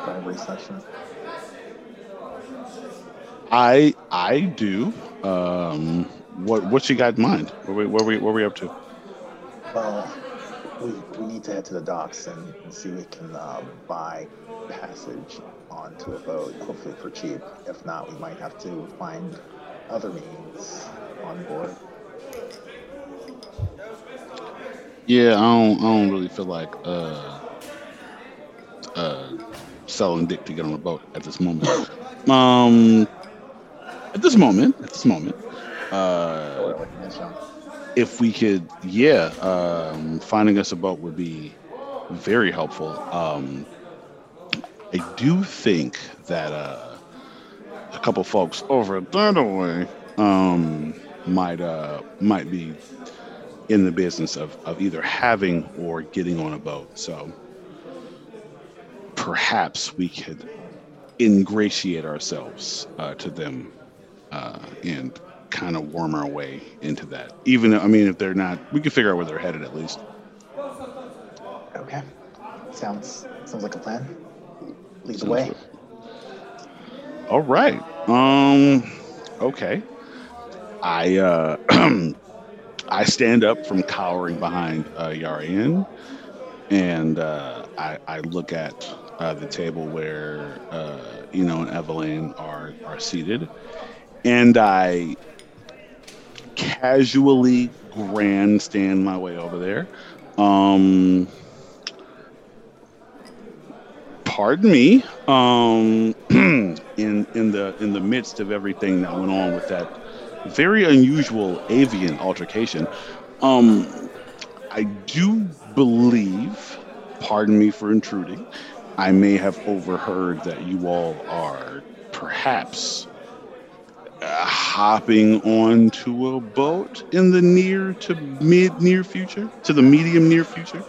Every session?
I I do. Um, what what you got in mind? Where we where we where we up to?
Well, we, we need to head to the docks and, and see if we can uh, buy passage onto a boat, hopefully for cheap. If not, we might have to find other means on board.
Yeah, I don't I don't really feel like uh uh selling dick to get on a boat at this moment. Um at this moment, at this moment. Uh if we could, yeah, um, finding us a boat would be very helpful. Um, I do think that uh, a couple folks over that way um, might uh, might be in the business of, of either having or getting on a boat. So perhaps we could ingratiate ourselves uh, to them uh, and kind of worm our way into that. Even I mean, if they're not, we can figure out where they're headed at least.
Okay, sounds sounds like a plan. Lead the way.
All right. Um. Okay. I uh, I stand up from cowering behind uh, Yarian, and uh, I, I look at uh, the table where uh, you know and Evelyn are are seated, and I casually grandstand my way over there. Um, pardon me. Um, in in the in the midst of everything that went on with that very unusual avian altercation, um, I do believe. Pardon me for intruding. I may have overheard that you all are perhaps hopping onto a boat in the near to mid near future, to the medium near future?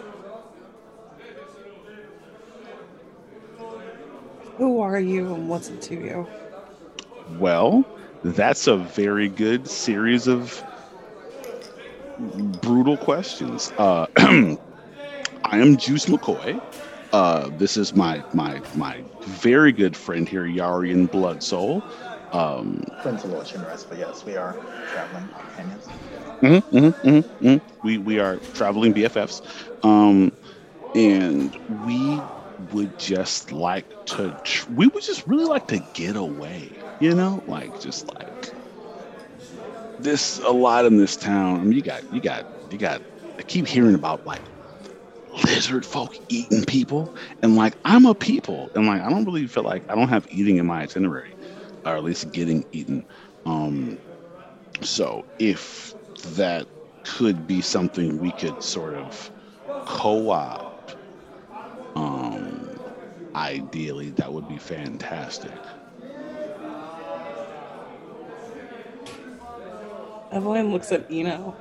Who are you and what's it to you?
Well, that's a very good series of brutal questions. Uh, I am Juice McCoy. Uh, this is my my my very good friend here, Yarian Blood Soul. Um,
Friends a little generous, but yes, we are traveling companions.
Mm-hmm, mm-hmm, mm-hmm, mm-hmm. We we are traveling BFFs, um, and we would just like to. Tr- we would just really like to get away, you know, like just like this. A lot in this town. I mean, you got you got you got. I keep hearing about like lizard folk eating people and like i'm a people and like i don't really feel like i don't have eating in my itinerary or at least getting eaten. Um, so if that could be something we could sort of co-opt, um, ideally that would be fantastic.
Evelyn looks at Eno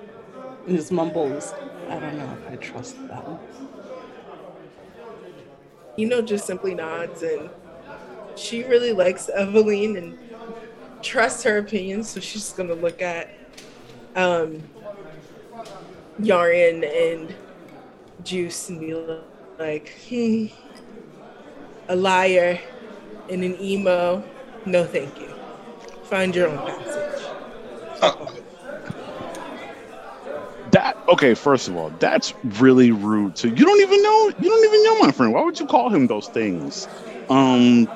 and just mumbles, I don't know if I trust them.
Eno just simply nods and she really likes Evelyn and trusts her opinion, so she's gonna look at um, Yarian and Juice and be like, hmm, a liar and an emo. No, thank you. Find your own passage. Uh,
that okay. First of all, that's really rude. So you don't even know. You don't even know my friend. Why would you call him those things? Um,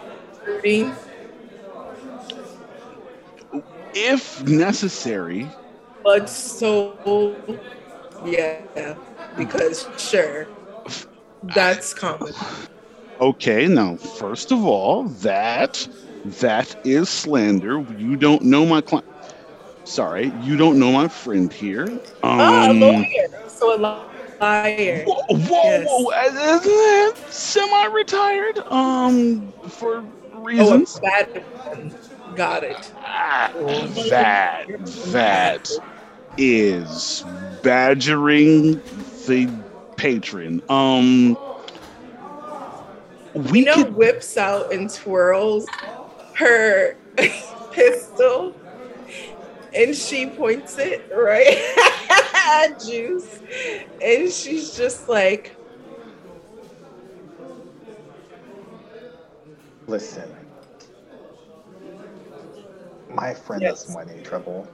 if necessary.
But so, yeah, because sure, that's common.
Okay, now first of all, that that is slander. You don't know my client. Sorry, you don't know my friend here.
Um, oh, a lawyer. So a liar.
Whoa, whoa, yes. whoa. Isn't that semi-retired? Um, for reasons.
Oh, bad Got it.
Ah, that that is badgering the patron. Um,
we know could... whips out and twirls her pistol, and she points it right at Juice, and she's just like,
"Listen, my friend yes. doesn't want any trouble.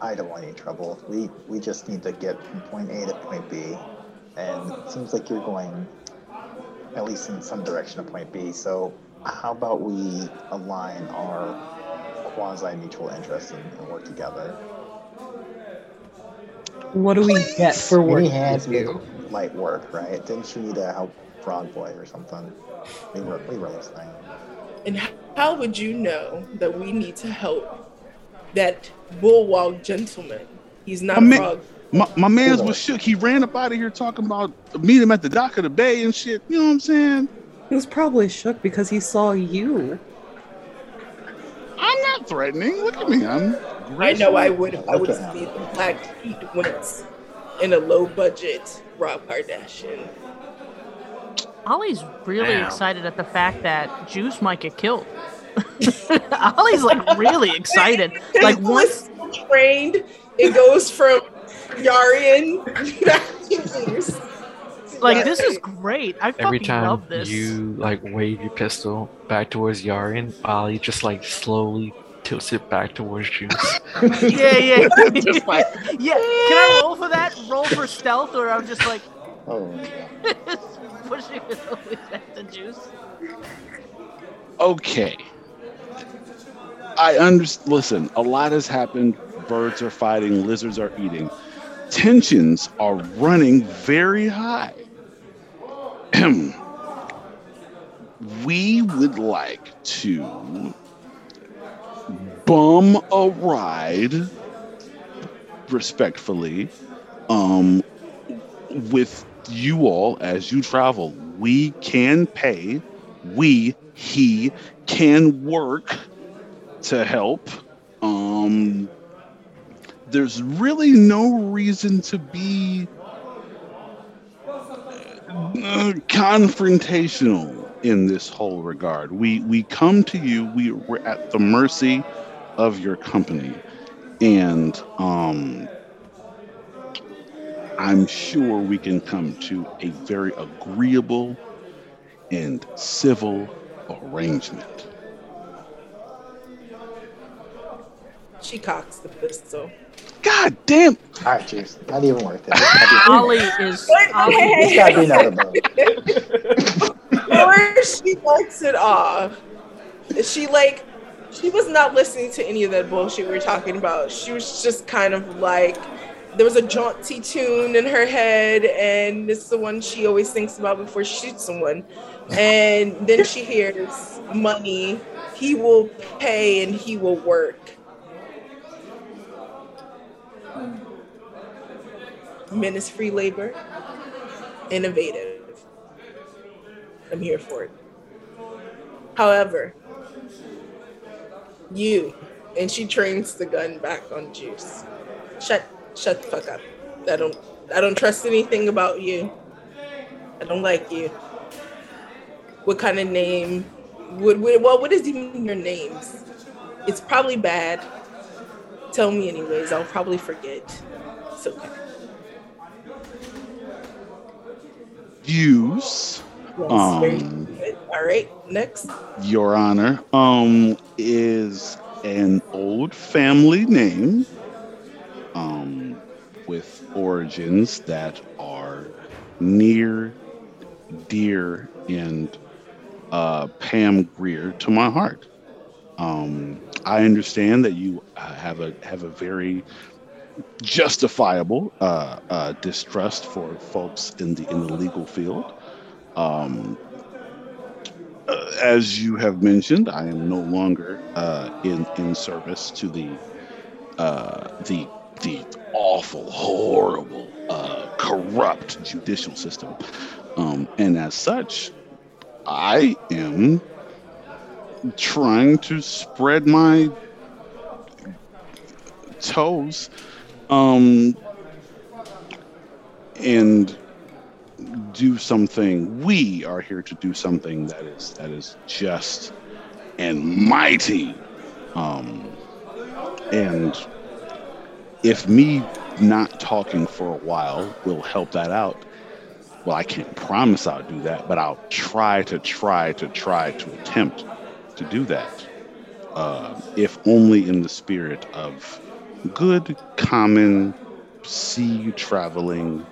I don't want any trouble. We we just need to get from point A to point B, and it seems like you're going at least in some direction to point B. So how about we align our quasi mutual interest and, and work together?
What do we get for work?
Many hands make light work, right? Didn't you need to help Frog Boy or something? We were we were listening.
And how would you know that we need to help that bullywug gentleman? He's not
My
a
man-
frog.
My, my man's was shook. He ran up out of here talking about meet him at the dock of the bay and shit. You know what I'm saying?
He was probably shook because he saw you.
I'm not threatening. Look at me. I'm.
I know I would I
would
was
at
be
him.
the Black Heat Winks in a low budget Rob Kardashian.
Ollie's really
Damn.
excited at the fact that Juice might get killed. Ollie's like really excited. Like once
voice trained, it goes from Yarian back to Zeus.
Like this is great. I
Every
fucking
time
love this.
you like wave your pistol back towards Yarian, Ollie just like slowly tilts it back towards Juice.
Yeah, yeah.
Just like-
yeah. Can I roll for that? Roll for stealth, or I'm just like
Oh, yeah.
pushing it over at the juice.
Okay. I understand. Listen, a lot has happened. Birds are fighting, lizards are eating. Tensions are running very high. we would like to bum a ride respectfully um with you all as you travel. We can pay. We he can work to help. Um there's really no reason to be confrontational in this whole regard. We we come to you we, we're at the mercy of your company. And um i'm sure we can come to a very agreeable and civil arrangement.
She cocks the pistol.
God damn
All right, cheers. Not even worth it.
Ollie is Ollie,
this gotta be another boat.
Or she likes it off. She like she was not listening to any of that bullshit we were talking about. She was just kind of like there was a jaunty tune in her head, and it's the one she always thinks about before she shoots someone. And then she hears money. He will pay and he will work. Men is free labor. Innovative. I'm here for it. However, you and she trains the gun back on Juice. Shut shut the fuck up. I don't I don't trust anything about you. I don't like you. What kind of name would would well what is even your names? It's probably bad. Tell me anyways, I'll probably forget. It's okay.
Use um.
All right, next.
your honor um is an old family name um with origins that are near dear and uh Pam Grier to my heart um i understand that you uh, have a have a very justifiable uh, uh, distrust for folks in the in the legal field. Um, uh, as you have mentioned, I am no longer uh, in in service to the uh, the the awful, horrible, corrupt judicial system, um, and as such, I am trying to spread my toes um and do something. We are here to do something that is that is just and mighty. Um and if me not talking for a while will help that out well i can't promise i'll do that but i'll try to try to try to attempt to do that uh, if only in the spirit of good common sea traveling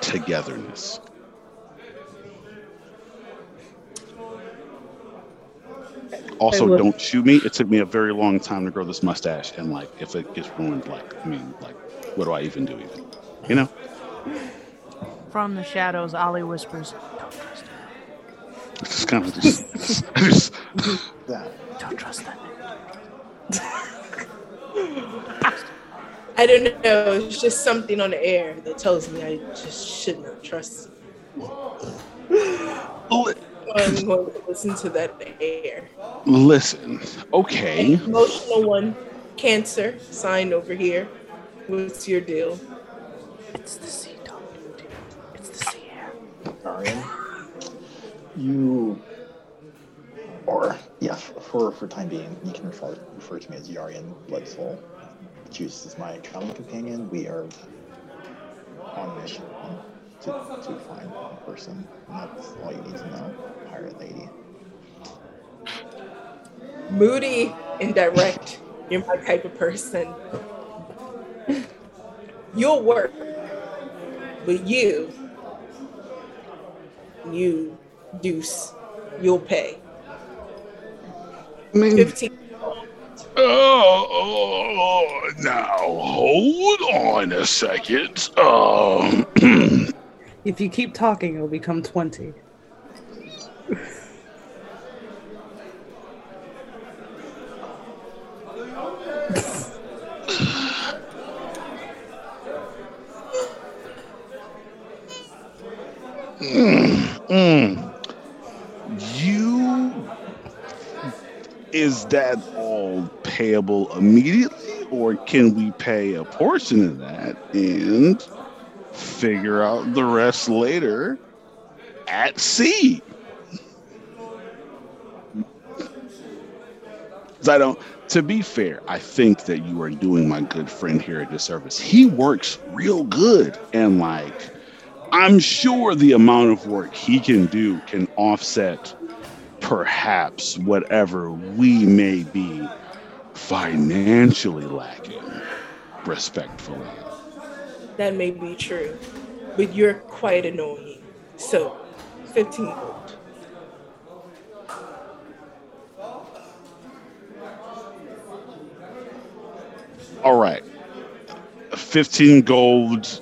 togetherness. Also, don't shoot me. It took me a very long time to grow this mustache, and like, if it gets ruined, like, I mean, like, what do I even do? Even, you know?
From the shadows, Ollie whispers, "Don't trust him."
It's just kind of just, just
don't trust that.
I don't know. It's just something on the air that tells me I just should not trust. Oh, I'm going to listen to that air.
Listen, okay.
Emotional one, Cancer, sign over here. What's your deal?
It's the sea dog. It's the sea air.
Yarian, you, or yeah, for for time being, you can refer, refer to me as Yarian Bloodsoul. Juice is my traveling companion. We are on a mission to, to find a person. And that's all you need to know, pirate lady.
Moody indirect. You're my type of person. You'll work, but you, you, Deuce, you'll pay.
I mean,
15
Oh, oh, now hold on a second. Um,
if you keep talking, it'll become 20.
mm, mm. You is that all payable immediately, or can we pay a portion of that and figure out the rest later at sea? I don't. To be fair, I think that you are doing my good friend here a disservice. He works real good, and like, I'm sure the amount of work he can do can offset perhaps whatever we may be financially lacking, respectfully.
That may be true, but you're quite annoying. So, 15 gold.
All right. 15 gold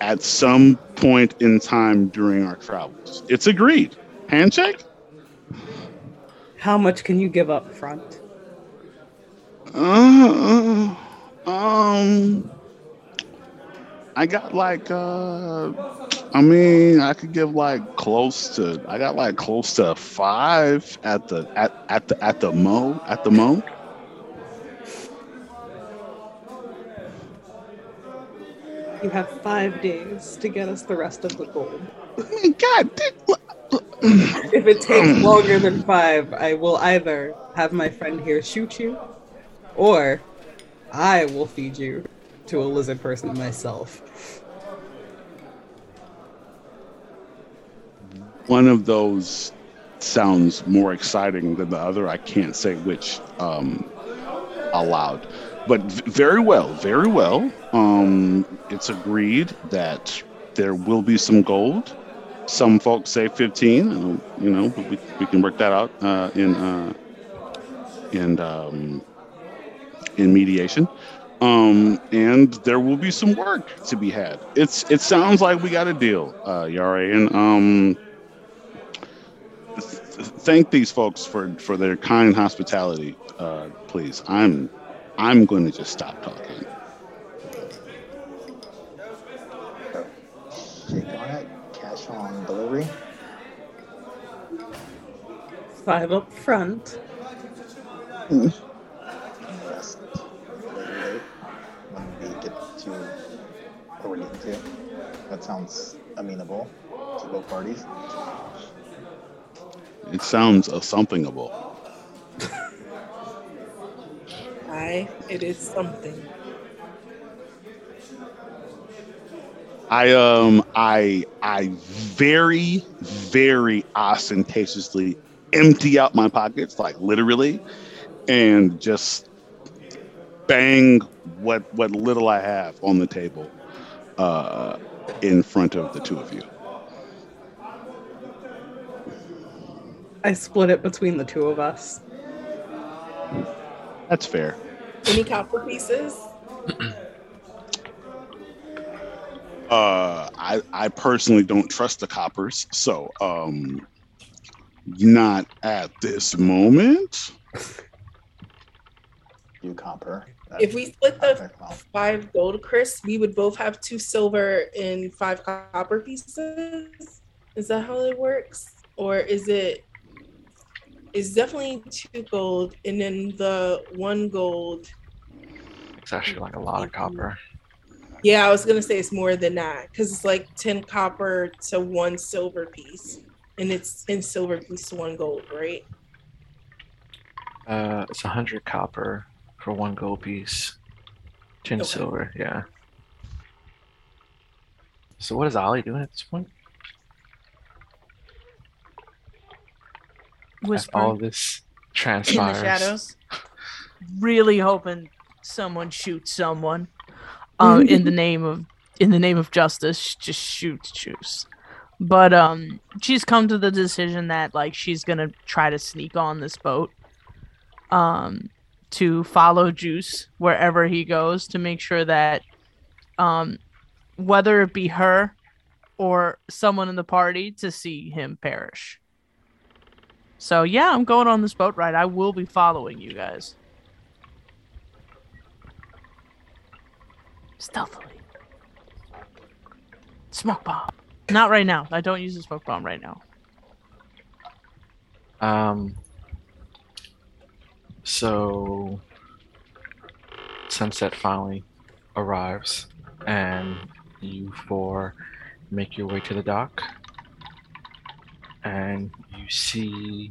at some point in time during our travels. It's agreed. Handshake?
How much can you give up front?
Uh, um, I got like, uh, I mean, I could give like close to, I got like close to five at the at at the at the mo at the mo.
You have five days to get us the rest of the gold.
I mean, God,
if it takes longer than five, I will either have my friend here shoot you, or I will feed you to a lizard person myself.
One of those sounds more exciting than the other. I can't say which um, aloud, but very well, very well. Um, it's agreed that there will be some gold some folks say 15. Uh, you know, we, we can work that out uh, in uh, in um, in mediation. Um, and there will be some work to be had. It's it sounds like we got a deal, uh, Yare, and um, th- thank these folks for for their kind hospitality. Uh, please, I'm I'm going to just stop talking.
On delivery.
Five up front.
Mm. Rest later when we get to where we're getting to. That sounds amenable to both parties.
It sounds a somethingable.
Aye, it is something.
I um I I very very ostentatiously empty out my pockets like literally and just bang what what little I have on the table uh, in front of the two of you.
I split it between the two of us.
That's fair.
Any copper pieces?
uh, I I personally don't trust the coppers, so um, not at this moment.
You copper.
if we split the five gold, Chris, we would both have two silver and five copper pieces. Is that how it works, or is it it's definitely two gold, and then the one gold.
It's actually like a lot of copper.
Yeah, I was gonna say it's more than that because it's like ten copper to one silver piece, and it's ten silver piece to one gold, right?
Uh, it's a hundred copper for one gold piece, ten okay. silver. Yeah. So what is Ollie doing at this point?
whispering
all this transpires.
in the shadows. really hoping someone shoots someone. Uh, in the name of in the name of justice, just shoots Juice. But um, she's come to the decision that like she's gonna try to sneak on this boat, um, to follow Juice wherever he goes to make sure that, um, whether it be her or someone in the party to see him perish. So yeah, I'm going on this boat ride. I will be following you guys. Stealthily. Smoke bomb. Not right now. I don't use the smoke bomb right now.
Um. So sunset finally arrives, and you four make your way to the dock and you see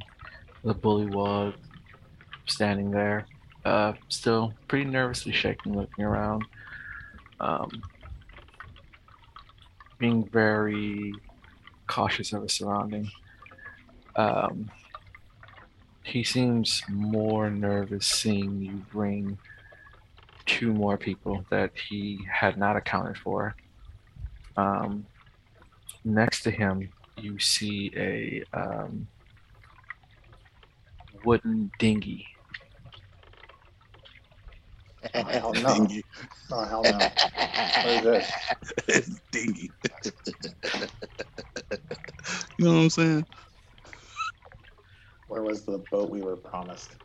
the bullywug standing there, uh, still pretty nervously shaking, looking around, um, being very cautious of his surrounding. Um, he seems more nervous seeing you bring two more people that he had not accounted for. Um, next to him you see a um, wooden dinghy.
Oh, hell no. Dinghy. Oh, hell no. What is this?
It's dinghy. you know what I'm saying?
Where was the boat we were promised?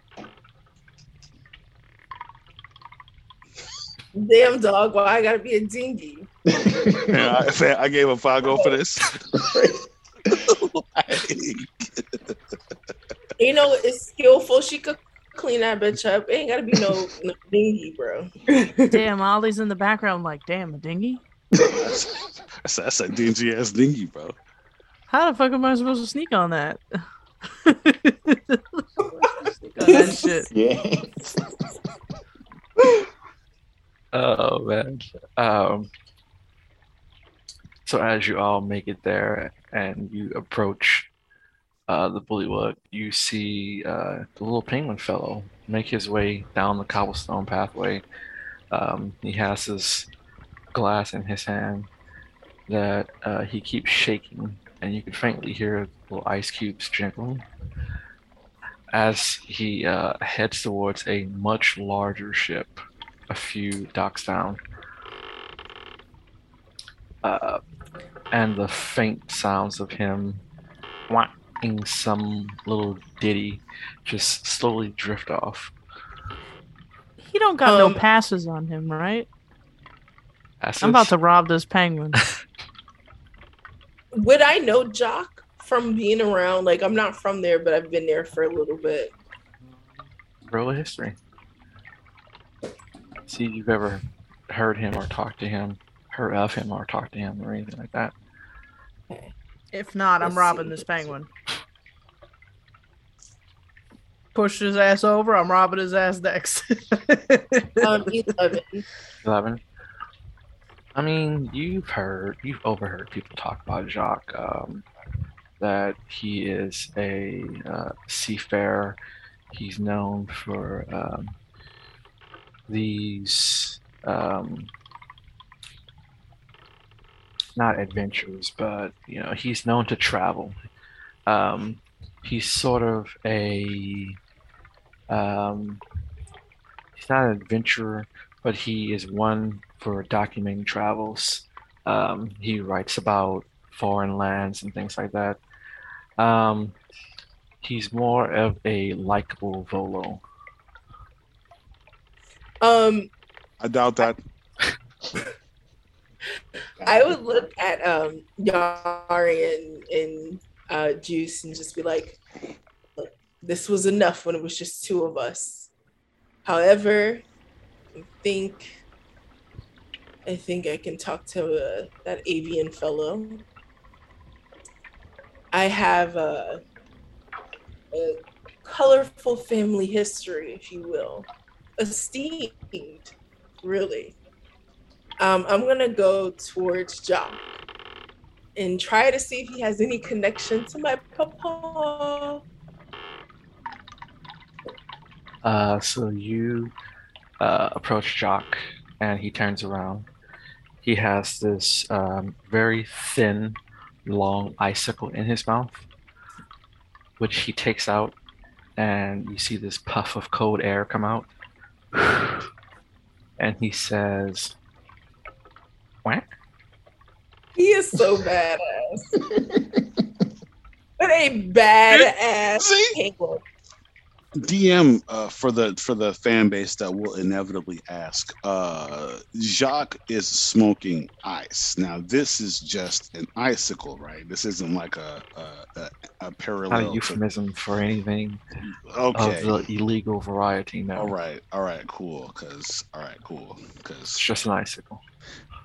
Damn dog, why I gotta be a dingy?
yeah, I, I gave a five go for this.
you know, it's skillful. She could clean that bitch up. It ain't gotta be no, no dinghy, bro.
Damn, Ollie's in the background, like, damn, a dinghy.
that's, that's a dingy ass dinghy, bro.
How the fuck am I supposed to sneak on that? that shit.
Yeah.
oh man. Um. So as you all make it there and you approach uh, the bullywug, you see uh, the little penguin fellow make his way down the cobblestone pathway. Um, he has his glass in his hand that uh, he keeps shaking, and you can faintly hear little ice cubes jingling as he uh, heads towards a much larger ship a few docks down. Uh, and the faint sounds of him whacking some little ditty just slowly drift off.
He don't got um, no passes on him, right? Passes? I'm about to rob this penguin.
Would I know Jock from being around? Like, I'm not from there, but I've been there for a little bit.
Roll a history. See if you've ever heard him or talked to him heard of him or talked to him or anything like that.
If not, I'm robbing this penguin. Push his ass over. I'm robbing his ass next.
um, 11.
11. I mean, you've heard, you've overheard people talk about Jacques, um, that he is a uh, seafarer. He's known for um, these um, not adventures, but you know, he's known to travel. Um, he's sort of a um, he's not an adventurer, but he is one for documenting travels. Um, he writes about foreign lands and things like that. Um, he's more of a likable Volo.
Um,
I doubt that.
I would look at um Yari and, and uh, Juice and just be like, this was enough when it was just two of us. However, I think I think I can talk to uh, that avian fellow. I have a, a colorful family history, if you will, esteemed, really. Um, I'm gonna go towards Jock and try to see if he has any connection to my papa.
Uh, so you uh, approach Jock, and he turns around. He has this um, very thin, long icicle in his mouth, which he takes out, and you see this puff of cold air come out. And he says.
He is so badass. but a badass
See? DM uh, for the for the fan base that will inevitably ask. Uh, Jacques is smoking ice. Now this is just an icicle, right? This isn't like a a, a, a
Not
parallel.
a
to-
euphemism for anything
okay.
of the illegal variety. No,
all right. All right. Cool. Cause all right. Cool.
it's
Cause
just an icicle.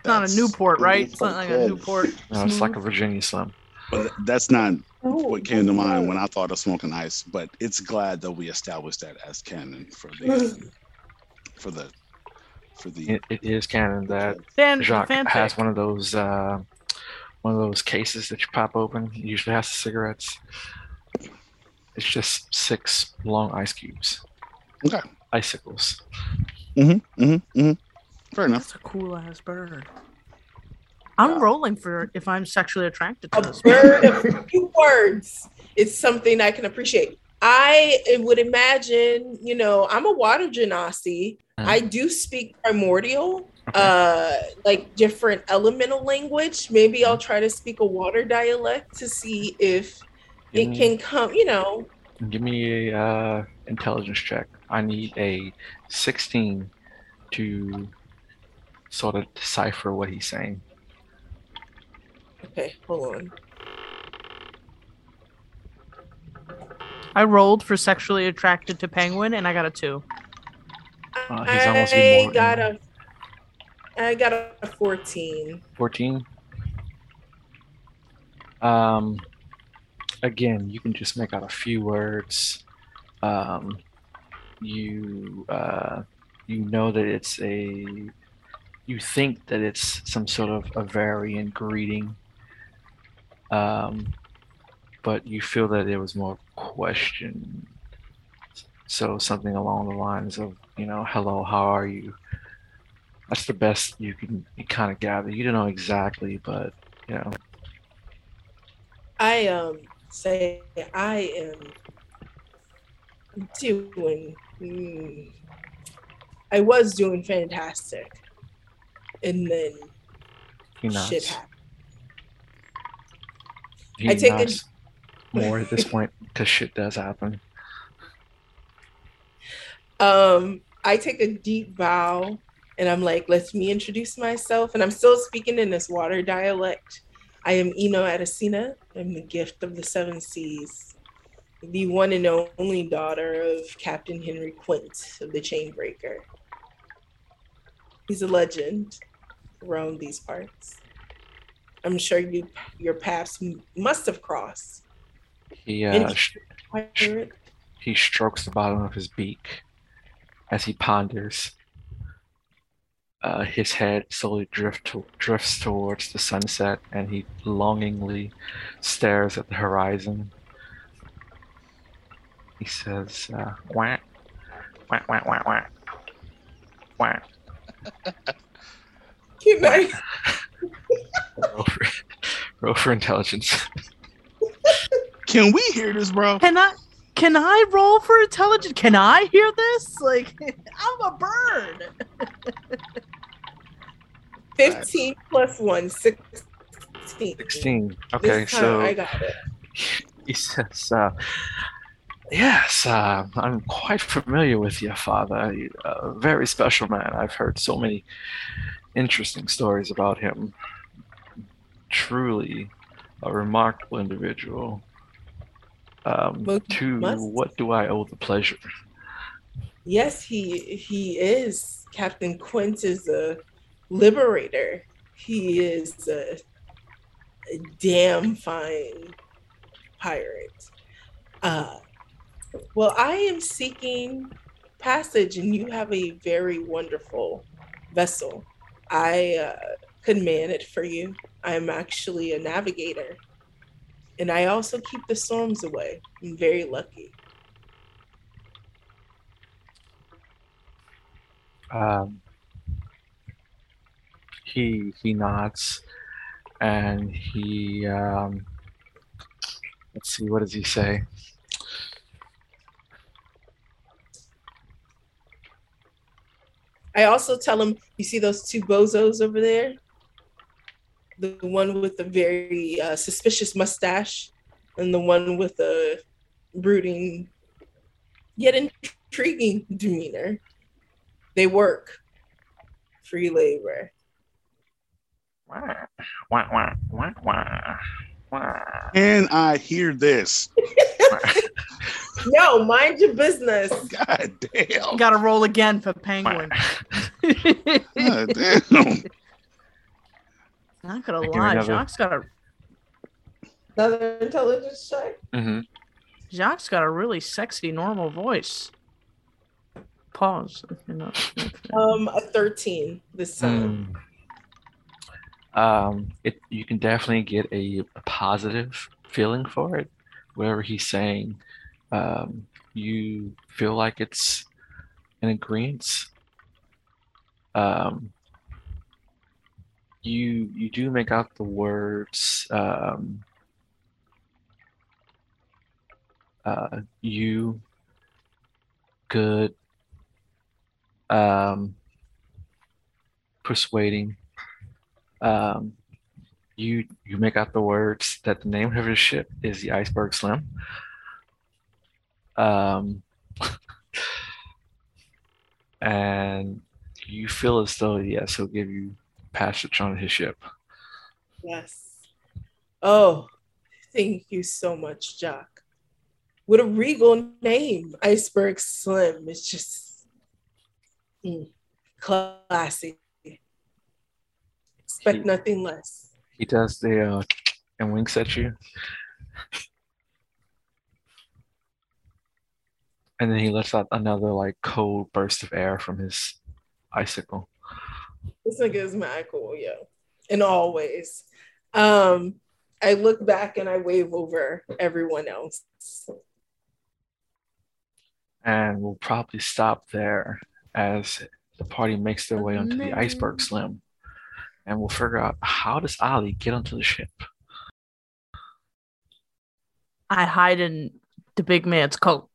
It's not a Newport, right?
It's
It's not
like
like a. Newport.
No, it's like a Virginia Slim.
But that's not what came to mind when I thought of smoking ice. But it's glad that we established that as canon for the for the for the.
It, it is canon that
Fan,
Jacques
fanfic.
has one of those uh, one of those cases that you pop open. It usually has the cigarettes. It's just six long ice cubes.
Okay.
Icicles.
Mm-hmm, mm-hmm, mm-hmm. Fair enough.
That's a cool ass bird. I'm rolling for if I'm sexually attracted to
a
this.
bird of few words. It's something I can appreciate. I would imagine, you know, I'm a water genasi.
Mhm.
I do speak primordial,
Okay.
uh, like different elemental language. Maybe I'll try to speak a water dialect to see if
Give
it
me-
can come, you know.
Give me a uh, intelligence check. I need a 16 to sort of decipher what he's saying.
Okay, hold on.
I rolled for sexually attracted to penguin and I got a two.
Uh, he's almost
I
immortal.
got a, I got a 14.
14. Um, again, you can just make out a few words. Um, you uh, you know that it's a you think that it's some sort of a variant greeting. Um, but you feel that it was more question. So something along the lines of, you know, hello, how are you? That's the best you can kind of gather. You don't know exactly, but you know,
I um say I am doing. mm, I was doing fantastic, and then
he nods.
shit happened.
He
I take a-
more at this point because shit does happen.
Um, I take a deep bow, and I'm like, "Let me introduce myself." And I'm still speaking in this water dialect. I am Eno Adesina. I'm the gift of the seven seas, the one and only daughter of Captain Henry Quint of the Chainbreaker. He's a legend around these parts. I'm sure you your paths must have crossed.
He uh,
And-
sh- he strokes the bottom of his beak as he ponders. Uh, his head slowly drift to, drifts towards the sunset, and he longingly stares at the horizon. He says, uh, "Whack, whack, whack, whack, whack." Wow.
Can I?
roll, for, roll for intelligence.
Can we hear this, bro?
Can I? Can I roll for intelligence? Can I hear this? Like, I'm a bird.
15 plus 1, 16.
16. Okay,
This time
so
I got it.
he says, uh, Yes, uh, I'm quite familiar with your father. A very special man. I've heard so many interesting stories about him. Truly a remarkable individual. Um,
Well,
to
must-
what do I owe the pleasure?
Yes, he he is. Captain Quint is a liberator. He is a, a damn fine pirate. Uh, well, I am seeking passage, and you have a very wonderful vessel. I uh, could man it for you. I am actually a navigator, and I also keep the storms away. I'm very lucky.
Um, he he nods, and he um, let's see, what does he say?
I also tell him, you see those two bozos over there? The one with the very uh, suspicious mustache and the one with a brooding yet intriguing demeanor. They work. Free labor.
Wah, wah, wah, wah, wah.
Can I hear this?
No, mind your business.
God damn.
Gotta roll again for penguin.
God damn.
Not gonna
Give me
lie,
another-
Jacques got a
Another intelligence check.
Mm-hmm.
Jacques got a really sexy normal voice. Pause. You.
Um, a 13 this time.
Mm. Um, it you can definitely get a, a positive feeling for it. Whatever he's saying, um, you feel like it's an agreement. Um, you you do make out the words um, uh, you good um, persuading um, you you make out the words that the name of his ship is the iceberg slim um, and you feel as though yes he'll give you passage on his ship
Yes. Oh, thank you so much, Jock. What a regal name, Iceberg Slim. It's just mm, classy. Expect
He-
nothing less.
he does the uh, and winks at you and then he lets out another like cold burst of air from his icicle
This nigga is mad cool, yo. In all ways. Um, I look back and I wave over everyone else.
and we'll probably stop there as the party makes their way onto the iceberg slim and we'll figure out how does Ollie get onto the ship
I hide in the big man's coat.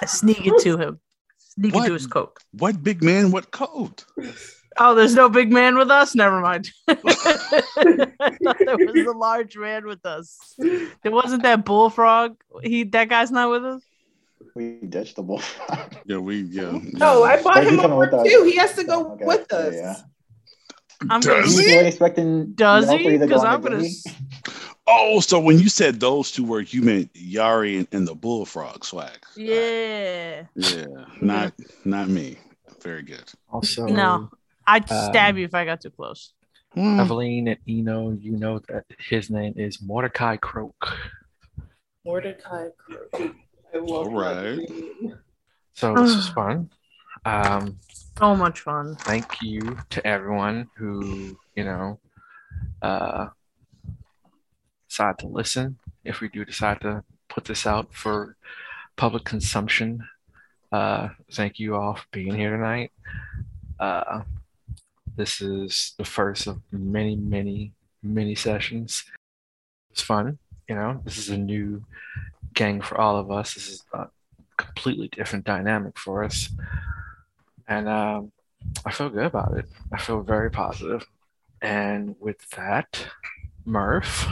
I sneak into him. Sneak
What?
into his coat.
What big man? What coat?
Oh, there's no big man with us? Never mind. I thought there was a large man with us. There wasn't that bullfrog. He that guy's not with us.
We ditched the bullfrog.
Yeah, we yeah.
No, I bought
Where's he
him
coming
over
with us?
too. He has to go
Okay,
with us.
yeah.
I'm
Does
gonna
he?
expecting
Does he?
three go
Because I'm gonna. s-
Oh, so when you said those two words, you meant Yari and, and the bullfrog swag.
Yeah.
Yeah, not not me. Very good.
also
No. I'd stab
Um,
you if I got too close.
Hmm.
eveline and eno you know that his name is mordecai croak
Mordecai Croak. I love
All right.
that
so this was fun um
So much fun.
thank you to everyone who you know uh decide to listen if we do decide to put this out for public consumption Uh, thank you all for being here tonight. Uh, this is the first of many, many, many sessions. It's fun, you know. This is a new gang for all of us. This is a completely different dynamic for us, and um, I feel good about it. I feel very positive. And with that, Murph.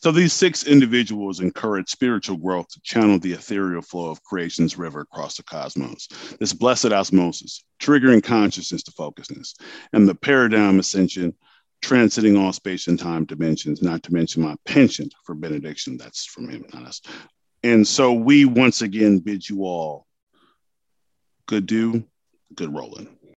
So these six individuals encourage spiritual growth to channel the ethereal flow of creation's river across the cosmos. This blessed osmosis, triggering consciousness to focusness, and the paradigm ascension, transcending all space and time dimensions, not to mention my penchant for benediction. That's from him, not us. And so we once again bid you all good do, good rolling.